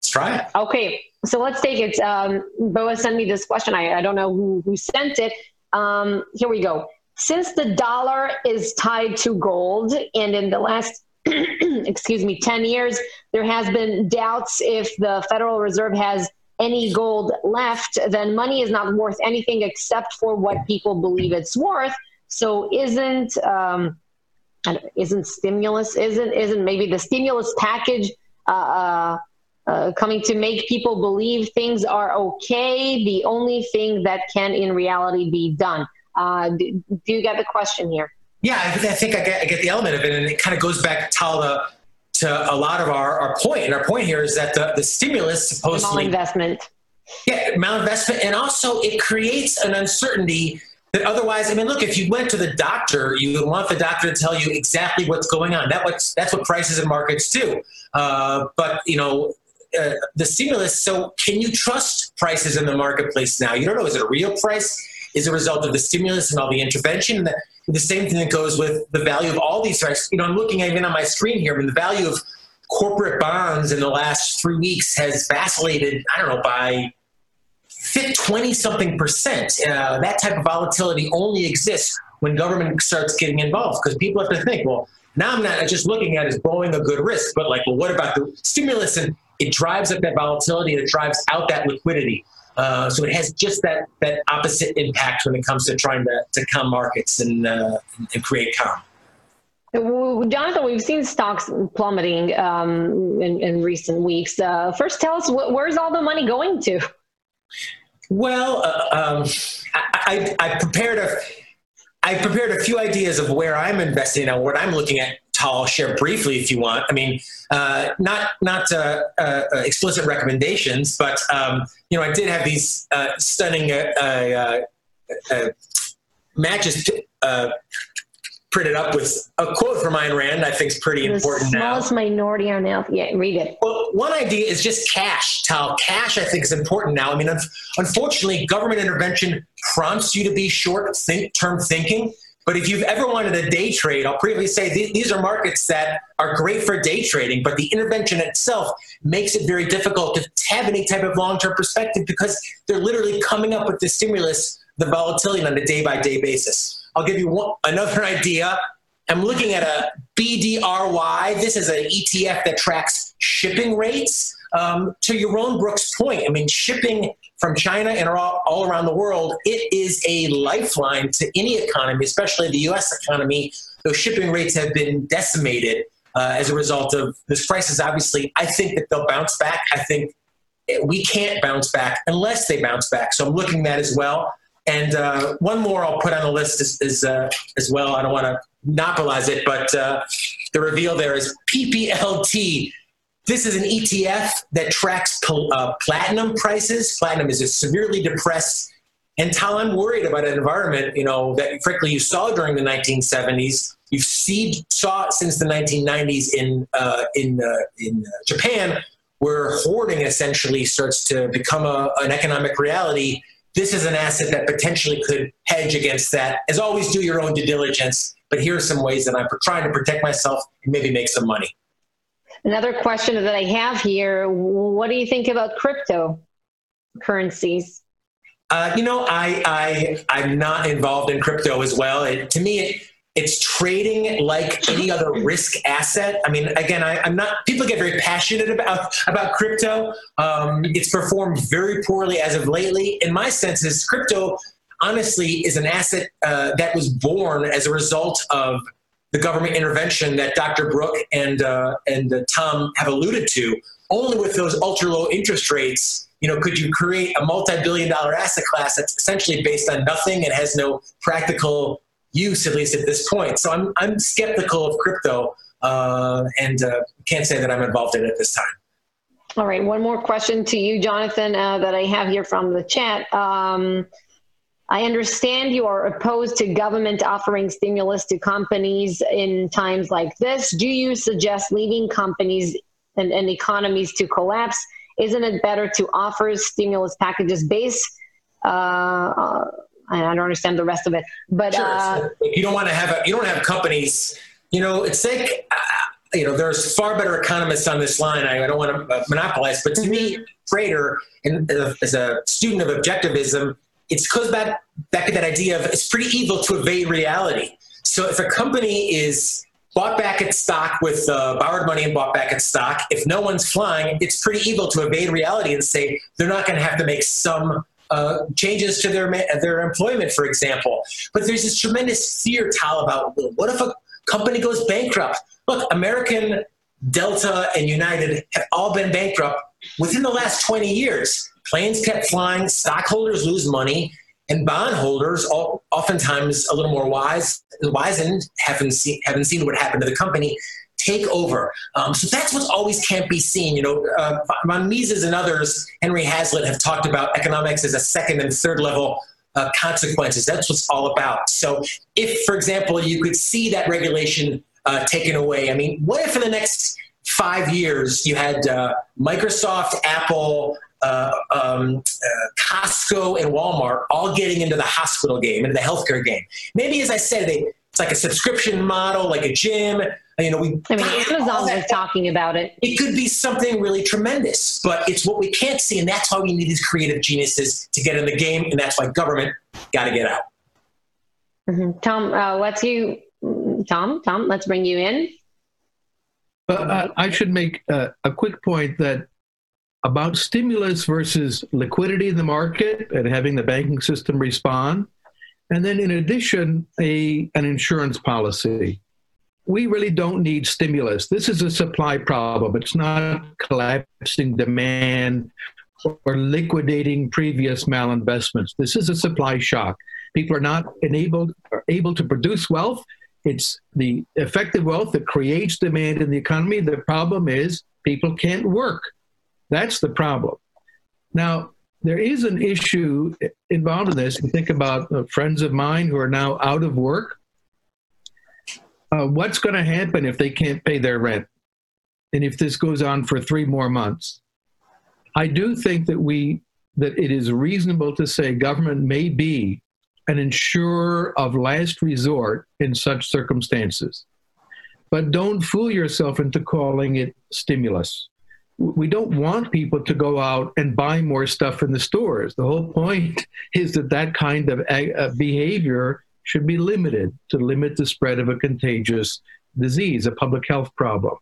Let's try it. Okay, so let's take it. Um, Boa sent me this question. I, I don't know who, who sent it. Um, here we go. Since the dollar is tied to gold, and in the last [CLEARS THROAT] excuse me, 10 years, there has been doubts if the Federal Reserve has any gold left, then money is not worth anything except for what people believe it's worth. So isn't um, isn't stimulus isn't isn't maybe the stimulus package uh, uh, coming to make people believe things are okay, the only thing that can in reality be done. Uh, do, do, you get the question here? Yeah, I, I think I get, I get, the element of it, and it kind of goes back, Tal, to a lot of our, our point. And our point here is that the, the stimulus supposedly malinvestment. Yeah, malinvestment, and also it creates an uncertainty that otherwise, I mean, look, if you went to the doctor, you would want the doctor to tell you exactly what's going on. That what's, that's what prices and markets do. Uh, but, you know, uh, the stimulus, so can you trust prices in the marketplace now? You don't know, is it a real price? Is a result of the stimulus and all the intervention? The, the same thing that goes with the value of all these stocks. You know, I'm looking even on my screen here, I mean, the value of corporate bonds in the last three weeks has vacillated, I don't know, by 20 something percent. Uh, that type of volatility only exists when government starts getting involved because people have to think, well, now I'm not just looking at is Boeing a good risk, but like, well, what about the stimulus? And it drives up that volatility and it drives out that liquidity. Uh, so it has just that that opposite impact when it comes to trying to, to calm markets and, uh, and create calm. Jonathan, we've seen stocks plummeting um, in, in, recent weeks. Uh, first, tell us wh- where's all the money going to? Well, uh, um, I, I, I, prepared a I prepared a few ideas of where I'm investing and what I'm looking at. I'll share briefly if you want. I mean, uh, not not uh, uh, explicit recommendations, but um, you know, I did have these uh, stunning uh, matches printed up with a quote from Ayn Rand. I think is pretty the important smallest now. minority on earth. Yeah, read it. Well, one idea is just cash. Tal, cash I think is important now. I mean, unfortunately, government intervention prompts you to be short think, term thinking. But if you've ever wanted a day trade, I'll previously say th- these are markets that are great for day trading, but the intervention itself makes it very difficult to have any type of long term perspective because they're literally coming up with the stimulus, the volatility on a day by day basis. I'll give you one, another [LAUGHS] idea. I'm looking at a BDRY. This is an ETF that tracks shipping rates. Um, to Yaron Brook's point, I mean, shipping from China and all, around the world, it is a lifeline to any economy, especially the US economy. Those shipping rates have been decimated uh, as a result of this crisis. Obviously, I think that they'll bounce back. I think we can't bounce back unless they bounce back. So I'm looking at that as well. And uh, one more I'll put on the list is, is uh, as well. I don't want to monopolize it, but uh, the reveal there is PPLT. This is an ETF that tracks uh, platinum prices. Platinum is a severely depressed, and Tal, I'm worried about an environment, you know, that frankly you saw during the 1970s. You've seen, saw since the 1990s in uh, in uh, in Japan, where hoarding essentially starts to become a, an economic reality this is an asset that potentially could hedge against that. As always, do your own due diligence. But here are some ways that I'm trying to protect myself and maybe make some money. Another question that I have here what do you think about crypto currencies? Uh, you know, I, I, I'm not involved in crypto as well. It, to me, it, it's trading like any other risk asset. I mean, again, I, am not. People get very passionate about about crypto. Um, it's performed very poorly as of lately. In my sense, is crypto honestly is an asset uh, that was born as a result of the government intervention that Dr. Brook and uh, and uh, Tom have alluded to. Only with those ultra low interest rates, you know, could you create a multi-billion dollar asset class that's essentially based on nothing and has no practical use, at least at this point. So I'm, I'm skeptical of crypto uh, and uh, can't say that I'm involved in it at this time. All right, one more question to you, Jonathan, uh, that I have here from the chat. Um, I understand you are opposed to government offering stimulus to companies in times like this. Do you suggest leaving companies and, and economies to collapse? Isn't it better to offer stimulus packages based uh, uh I don't understand the rest of it. But sure. uh, you don't want to have a, you don't have companies. You know, it's like uh, you know, there's far better economists on this line. I, I don't want to uh, monopolize, but to me, trader and uh, as a student of objectivism, it goes back back to that idea of it's pretty evil to evade reality. So if a company is bought back its stock with uh, borrowed money and bought back its stock, if no one's flying, it's pretty evil to evade reality and say they're not going to have to make some uh, changes to their their employment, for example. But there's this tremendous fear, Tal, about well, what if a company goes bankrupt? Look, American, Delta, and United have all been bankrupt within the last 20 years. Planes kept flying, stockholders lose money, and bondholders, oftentimes a little more wise, wizened, haven't seen, haven't seen what happened to the company, take over. Um, so that's what always can't be seen. You know, uh, von Mises and others, Henry Hazlitt, have talked about economics as a second and third level uh, consequences. That's what's all about. So, if, for example, you could see that regulation uh, taken away, I mean, what if in the next five years you had uh, Microsoft, Apple, uh, um, uh, Costco, and Walmart all getting into the hospital game, into the healthcare game? Maybe, as I said, they, it's like a subscription model, like a gym. You know, we. I mean, Amazon was talking about it. It could be something really tremendous, but it's what we can't see, and that's why we need these creative geniuses to get in the game, and that's why government got to get out. Mm-hmm. Tom, uh, let's you, Tom, Tom, let's bring you in. But uh, I should make uh, a quick point that about stimulus versus liquidity in the market and having the banking system respond, and then in addition, a an insurance policy we really don't need stimulus. This is a supply problem. It's not collapsing demand or liquidating previous malinvestments. This is a supply shock. People are not enabled or able to produce wealth. It's the effective wealth that creates demand in the economy. The problem is people can't work. That's the problem. Now, there is an issue involved in this. You think about uh, friends of mine who are now out of work. Uh, what's going to happen if they can't pay their rent? And if this goes on for three more months? I do think that we that it is reasonable to say government may be an insurer of last resort in such circumstances. But don't fool yourself into calling it stimulus we don't want people to go out and buy more stuff in the stores the whole point is that that kind of uh, behavior should be limited to limit the spread of a contagious disease, a public health problem.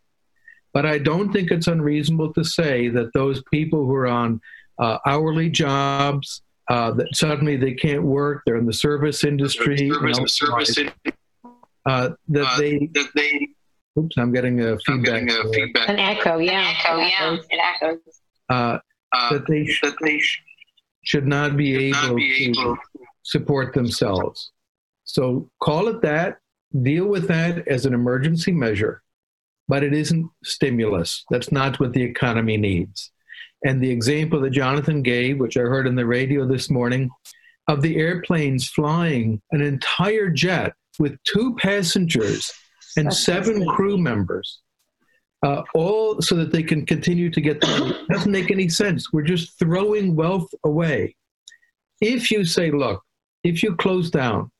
But I don't think it's unreasonable to say that those people who are on uh, hourly jobs, uh, that suddenly they can't work, they're in the service industry, service, service in- uh, that uh, they that they. Oops, I'm getting a feedback. Getting a feedback. An echo, yeah, An echo, yeah, it echoes. Uh, uh, that they, sh- that they sh- should not be, should able, not be able to support themselves. So call it that, deal with that as an emergency measure, but it isn't stimulus. That's not what the economy needs. And the example that Jonathan gave, which I heard on the radio this morning, of the airplanes flying an entire jet with two passengers and That's seven crew members, uh, all so that they can continue to get the money. It doesn't make any sense. We're just throwing wealth away. If you say, look, if you close down,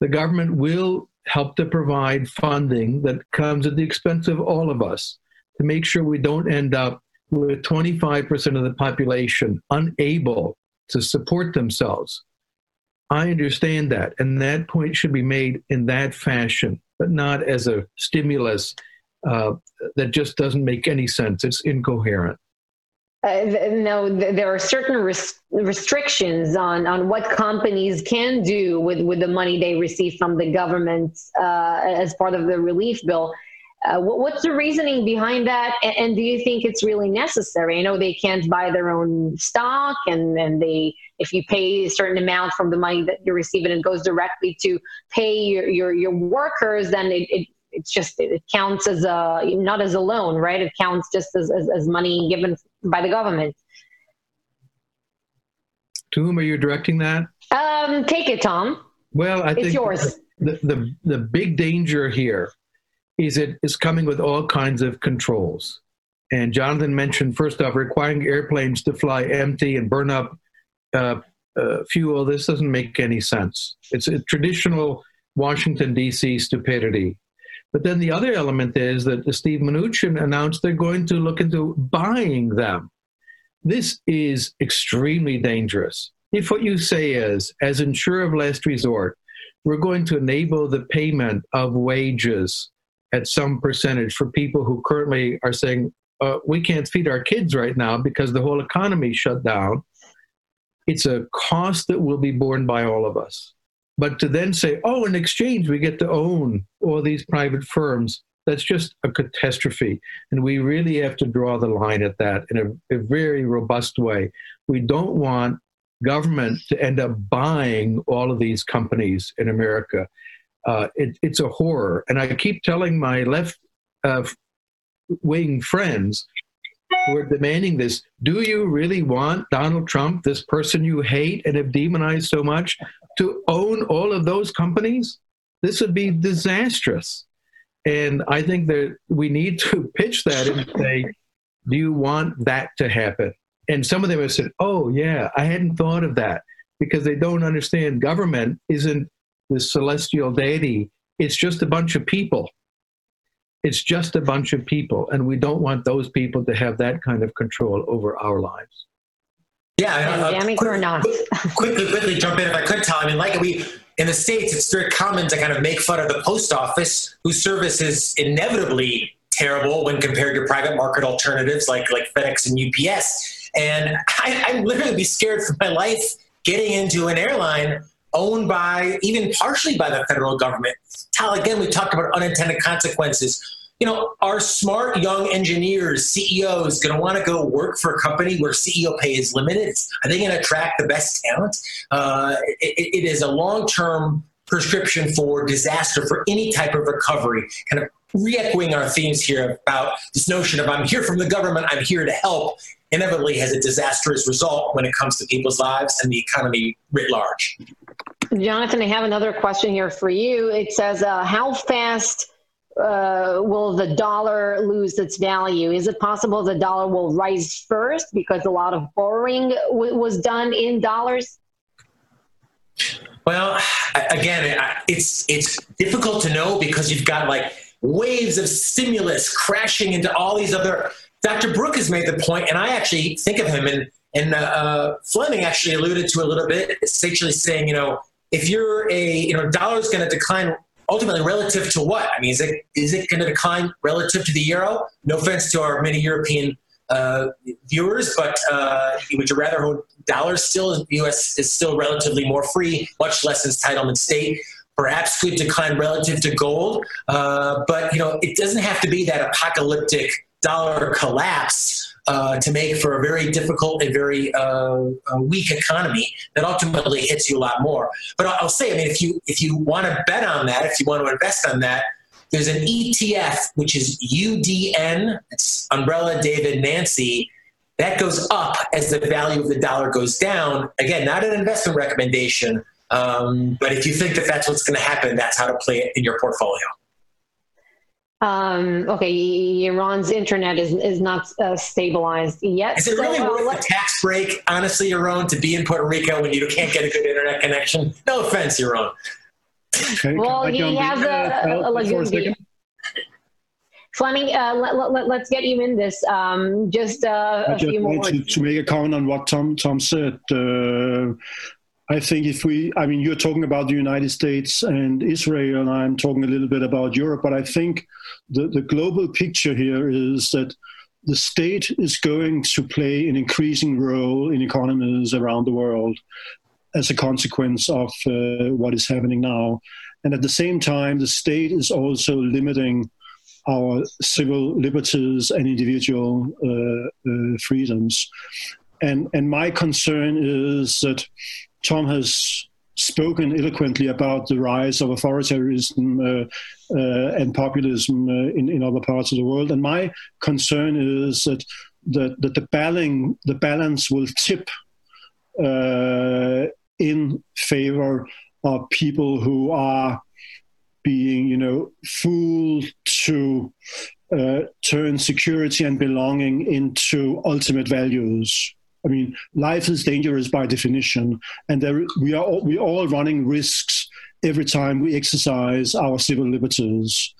the government will help to provide funding that comes at the expense of all of us to make sure we don't end up with 25% of the population unable to support themselves. I understand that, and that point should be made in that fashion, but not as a stimulus uh, that just doesn't make any sense. It's incoherent. Uh, no, there are certain res- restrictions on, on what companies can do with, with the money they receive from the government uh, as part of the relief bill. Uh, what's the reasoning behind that? And, and, do you think it's really necessary? I know they can't buy their own stock, and, and they if you pay a certain amount from the money that you're receiving, it goes directly to pay your, your, your workers, then it, it it's just it counts as a not as a loan, right? It counts just as, as, as money given by the government. To whom are you directing that? Um, take it, Tom. Well, I it's think yours. The, the the big danger here is it is coming with all kinds of controls. And Jonathan mentioned first off requiring airplanes to fly empty and burn up uh, uh, fuel. This doesn't make any sense. It's a traditional Washington D.C. stupidity. But then the other element is that Steve Mnuchin announced they're going to look into buying them. This is extremely dangerous. If what you say is, as insurer of last resort, we're going to enable the payment of wages at some percentage for people who currently are saying, uh, we can't feed our kids right now because the whole economy shut down. It's a cost that will be borne by all of us. But to then say, oh, in exchange, we get to own all these private firms, that's just a catastrophe. And we really have to draw the line at that in a, a very robust way. We don't want government to end up buying all of these companies in America. Uh, it, it's a horror. And I keep telling my left uh, wing friends who are demanding this. Do you really want Donald Trump, this person you hate and have demonized so much, to own all of those companies? This would be disastrous. And I think that we need to [LAUGHS] pitch that and say, do you want that to happen? And some of them have said, oh, yeah, I hadn't thought of that because they don't understand government isn't the celestial deity, it's just a bunch of people. It's just a bunch of people, and we don't want those people to have that kind of control over our lives. Yeah, uh, Pandemic quick- or not. quickly, quickly jump in if I could, Tom. I mean, like we in the states, it's very common to kind of make fun of the post office, whose service is inevitably terrible when compared to private market alternatives like like FedEx and UPS. And I, I'd literally be scared for my life getting into an airline owned by even partially by the federal government. Tal, again, we talked about unintended consequences. You know, are smart young engineers, CEOs, going to want to go work for a company where CEO pay is limited? Are they going to attract the best talent? Uh, it, it is a long-term prescription for disaster for any type of recovery. Kind of re-echoing our themes here about this notion of I'm here from the government, I'm here to help, inevitably has a disastrous result when it comes to people's lives and the economy writ large. Jonathan, I have another question here for you. It says, uh, how fast uh, will the dollar lose its value? Is it possible the dollar will rise first because a lot of borrowing w- was done in dollars? Well, again, it's it's difficult to know because you've got like waves of stimulus crashing into all these other. Dr. Brook has made the point, and I actually think of him, and and uh, Flemming actually alluded to a little bit, essentially saying, you know, if you're a you know dollar is going to decline ultimately relative to what? I mean, is it is it going to decline relative to the euro? No offense to our many European uh, viewers, but uh, would you rather hold dollars still? U.S. is still relatively more free, much less entitlement state. Perhaps could decline relative to gold, uh, but you know it doesn't have to be that apocalyptic dollar collapse uh, to make for a very difficult and very uh, weak economy that ultimately hits you a lot more. But I'll say, I mean, if you if you want to bet on that, if you want to invest on that, there's an ETF which is UDN. It's Umbrella David Nancy. That goes up as the value of the dollar goes down. Again, not an investment recommendation, um, but if you think that that's what's going to happen, that's how to play it in your portfolio. Um, okay, Yaron's internet is, is not uh, stabilized yet. Is it really so, uh, worth let- a tax break, honestly, Yaron, to be in Puerto Rico when you can't get a good internet connection? No offense, Iran. Well, can I he has uh, a- Al, a for lagoon? Flemming, uh, let, let, let's get you in this. Um, just uh, I a just few more want to, words. to make a comment on what Tom Tom said. Uh, I think if we, I mean, you're talking about the United States and Israel, and I'm talking a little bit about Europe, but I think the, the global picture here is that the state is going to play an increasing role in economies around the world as a consequence of uh, what is happening now. And at the same time, the state is also limiting our civil liberties and individual uh, uh, freedoms. And, and my concern is that Tom has spoken eloquently about the rise of authoritarianism uh, uh, and populism uh, in, in other parts of the world. And my concern is that, that, that the, balance, the balance will tip uh, in favor of people who are being, you know, fooled to uh, turn security and belonging into ultimate values. I mean, life is dangerous by definition, and there, we are all, we all running risks every time we exercise our civil liberties.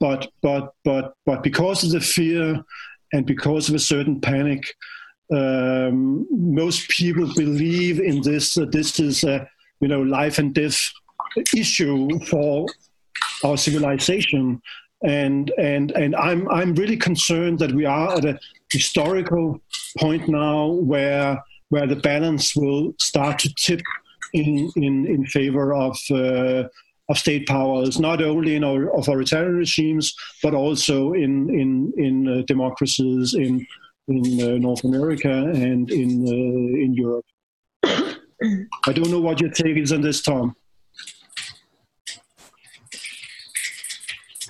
But but but but because of the fear and because of a certain panic, um, most people believe in this that this is a you know life and death issue for our civilization and and and I'm I'm really concerned that we are at a historical point now where where the balance will start to tip in in in favor of uh, of state powers, not only in authoritarian regimes but also in in in uh, democracies in in uh, North America and in uh, in Europe. [COUGHS] I don't know what your take is on this, Tom.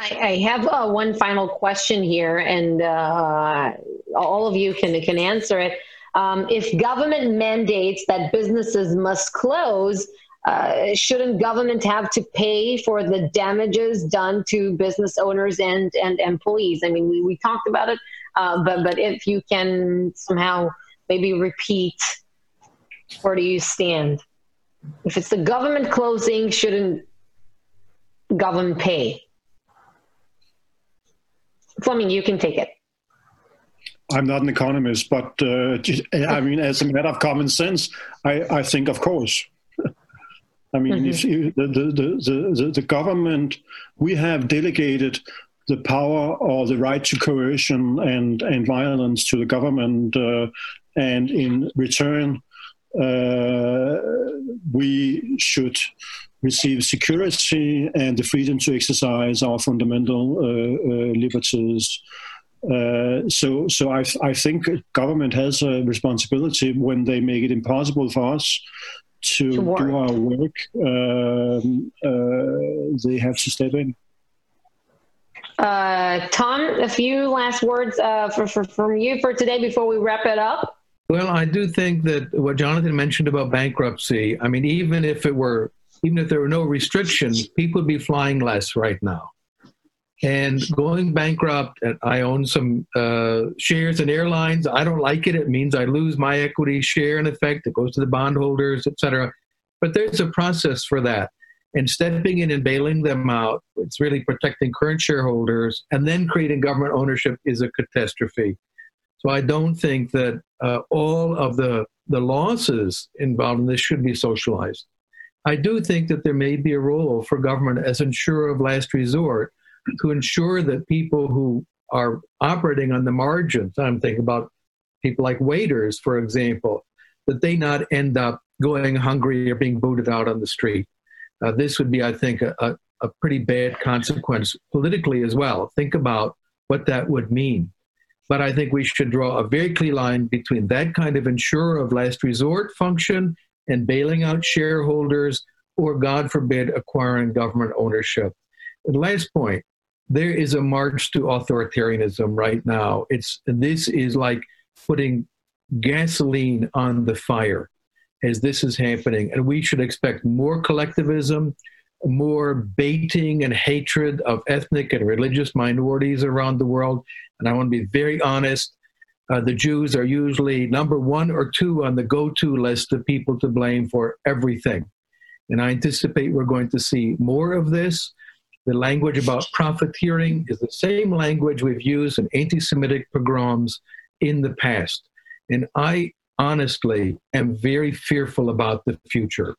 I I, have uh, one final question here, and uh, all of you can can answer it. Um, if government mandates that businesses must close, uh, shouldn't government have to pay for the damages done to business owners and, and employees? I mean, we, we talked about it, uh, but, but if you can somehow maybe repeat, where do you stand? If it's the government closing, shouldn't government pay? Flemming, you can take it. I'm not an economist, but uh, [LAUGHS] I mean, as a matter of common sense, I, I think, of course. [LAUGHS] I mean, mm-hmm. if you, the, the, the, the, the government, we have delegated the power or the right to coercion and, and violence to the government, uh, and in return, uh, we should receive security and the freedom to exercise our fundamental uh, uh liberties. Uh, so, so I, I think government has a responsibility when they make it impossible for us to, to do our work. Um, uh, they have to step in. Uh, Tom, a few last words uh, for, for, from you for today before we wrap it up. Well, I do think that what Jonathan mentioned about bankruptcy, I mean, even if it were, even if there were no restrictions, people would be flying less right now. And going bankrupt, I own some uh, shares in airlines. I don't like it. It means I lose my equity share in effect. It goes to the bondholders, et cetera. But there's a process for that. And stepping in and bailing them out, it's really protecting current shareholders. And then creating government ownership is a catastrophe. So I don't think that uh, all of the, the losses involved in this should be socialized. I do think that there may be a role for government as insurer of last resort to ensure that people who are operating on the margins, I'm thinking about people like waiters, for example, that they not end up going hungry or being booted out on the street. Uh, this would be, I think, a, a, a pretty bad consequence politically as well. Think about what that would mean. But I think we should draw a very clear line between that kind of insurer of last resort function and bailing out shareholders or, God forbid, acquiring government ownership. And last point, there is a march to authoritarianism right now. It's this is like putting gasoline on the fire as this is happening, and we should expect more collectivism, more baiting and hatred of ethnic and religious minorities around the world. And I want to be very honest. Uh, the Jews are usually number one or two on the go to list of people to blame for everything. And I anticipate we're going to see more of this. The language about profiteering is the same language we've used in anti Semitic pogroms in the past. And I honestly am very fearful about the future.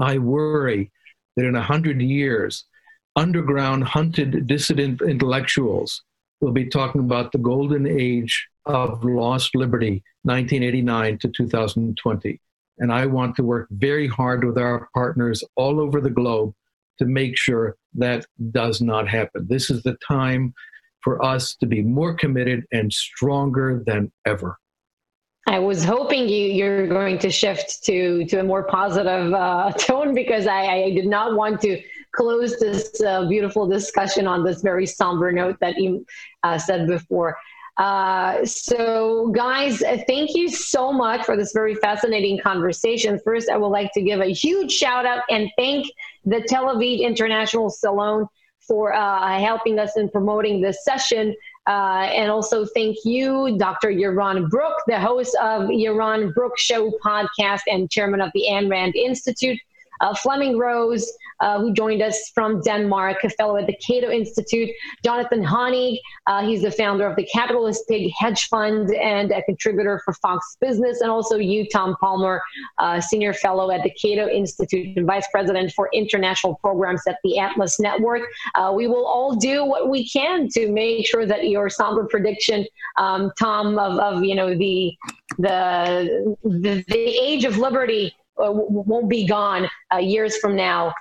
I worry that in a hundred years, underground hunted dissident intellectuals will be talking about the golden age of lost liberty, 1989 to 2020. And I want to work very hard with our partners all over the globe to make sure that does not happen. This is the time for us to be more committed and stronger than ever. I was hoping you you're going to shift to to a more positive uh, [LAUGHS] tone because I, I, did not want to close this uh, beautiful discussion on this very somber note that you uh, said before. Uh, so, guys, uh, thank you so much for this very fascinating conversation. First, I would like to give a huge shout out and thank the Tel Aviv International Salon for uh, helping us in promoting this session. Uh, and also thank you, Dr. Yaron Brook, the host of Yaron Brook Show podcast and chairman of the Ayn Rand Institute uh, Flemming Rose, uh, who joined us from Denmark, a fellow at the Cato Institute, Jonathan Hoenig, uh, he's the founder of the Capitalist Pig Hedge Fund and a contributor for Fox Business, and also you, Tom Palmer, uh, senior fellow at the Cato Institute and vice president for international programs at the Atlas Network. Uh, we will all do what we can to make sure that your somber prediction, um, Tom, of, of you know the the the, the age of liberty uh, won't be gone uh, years from now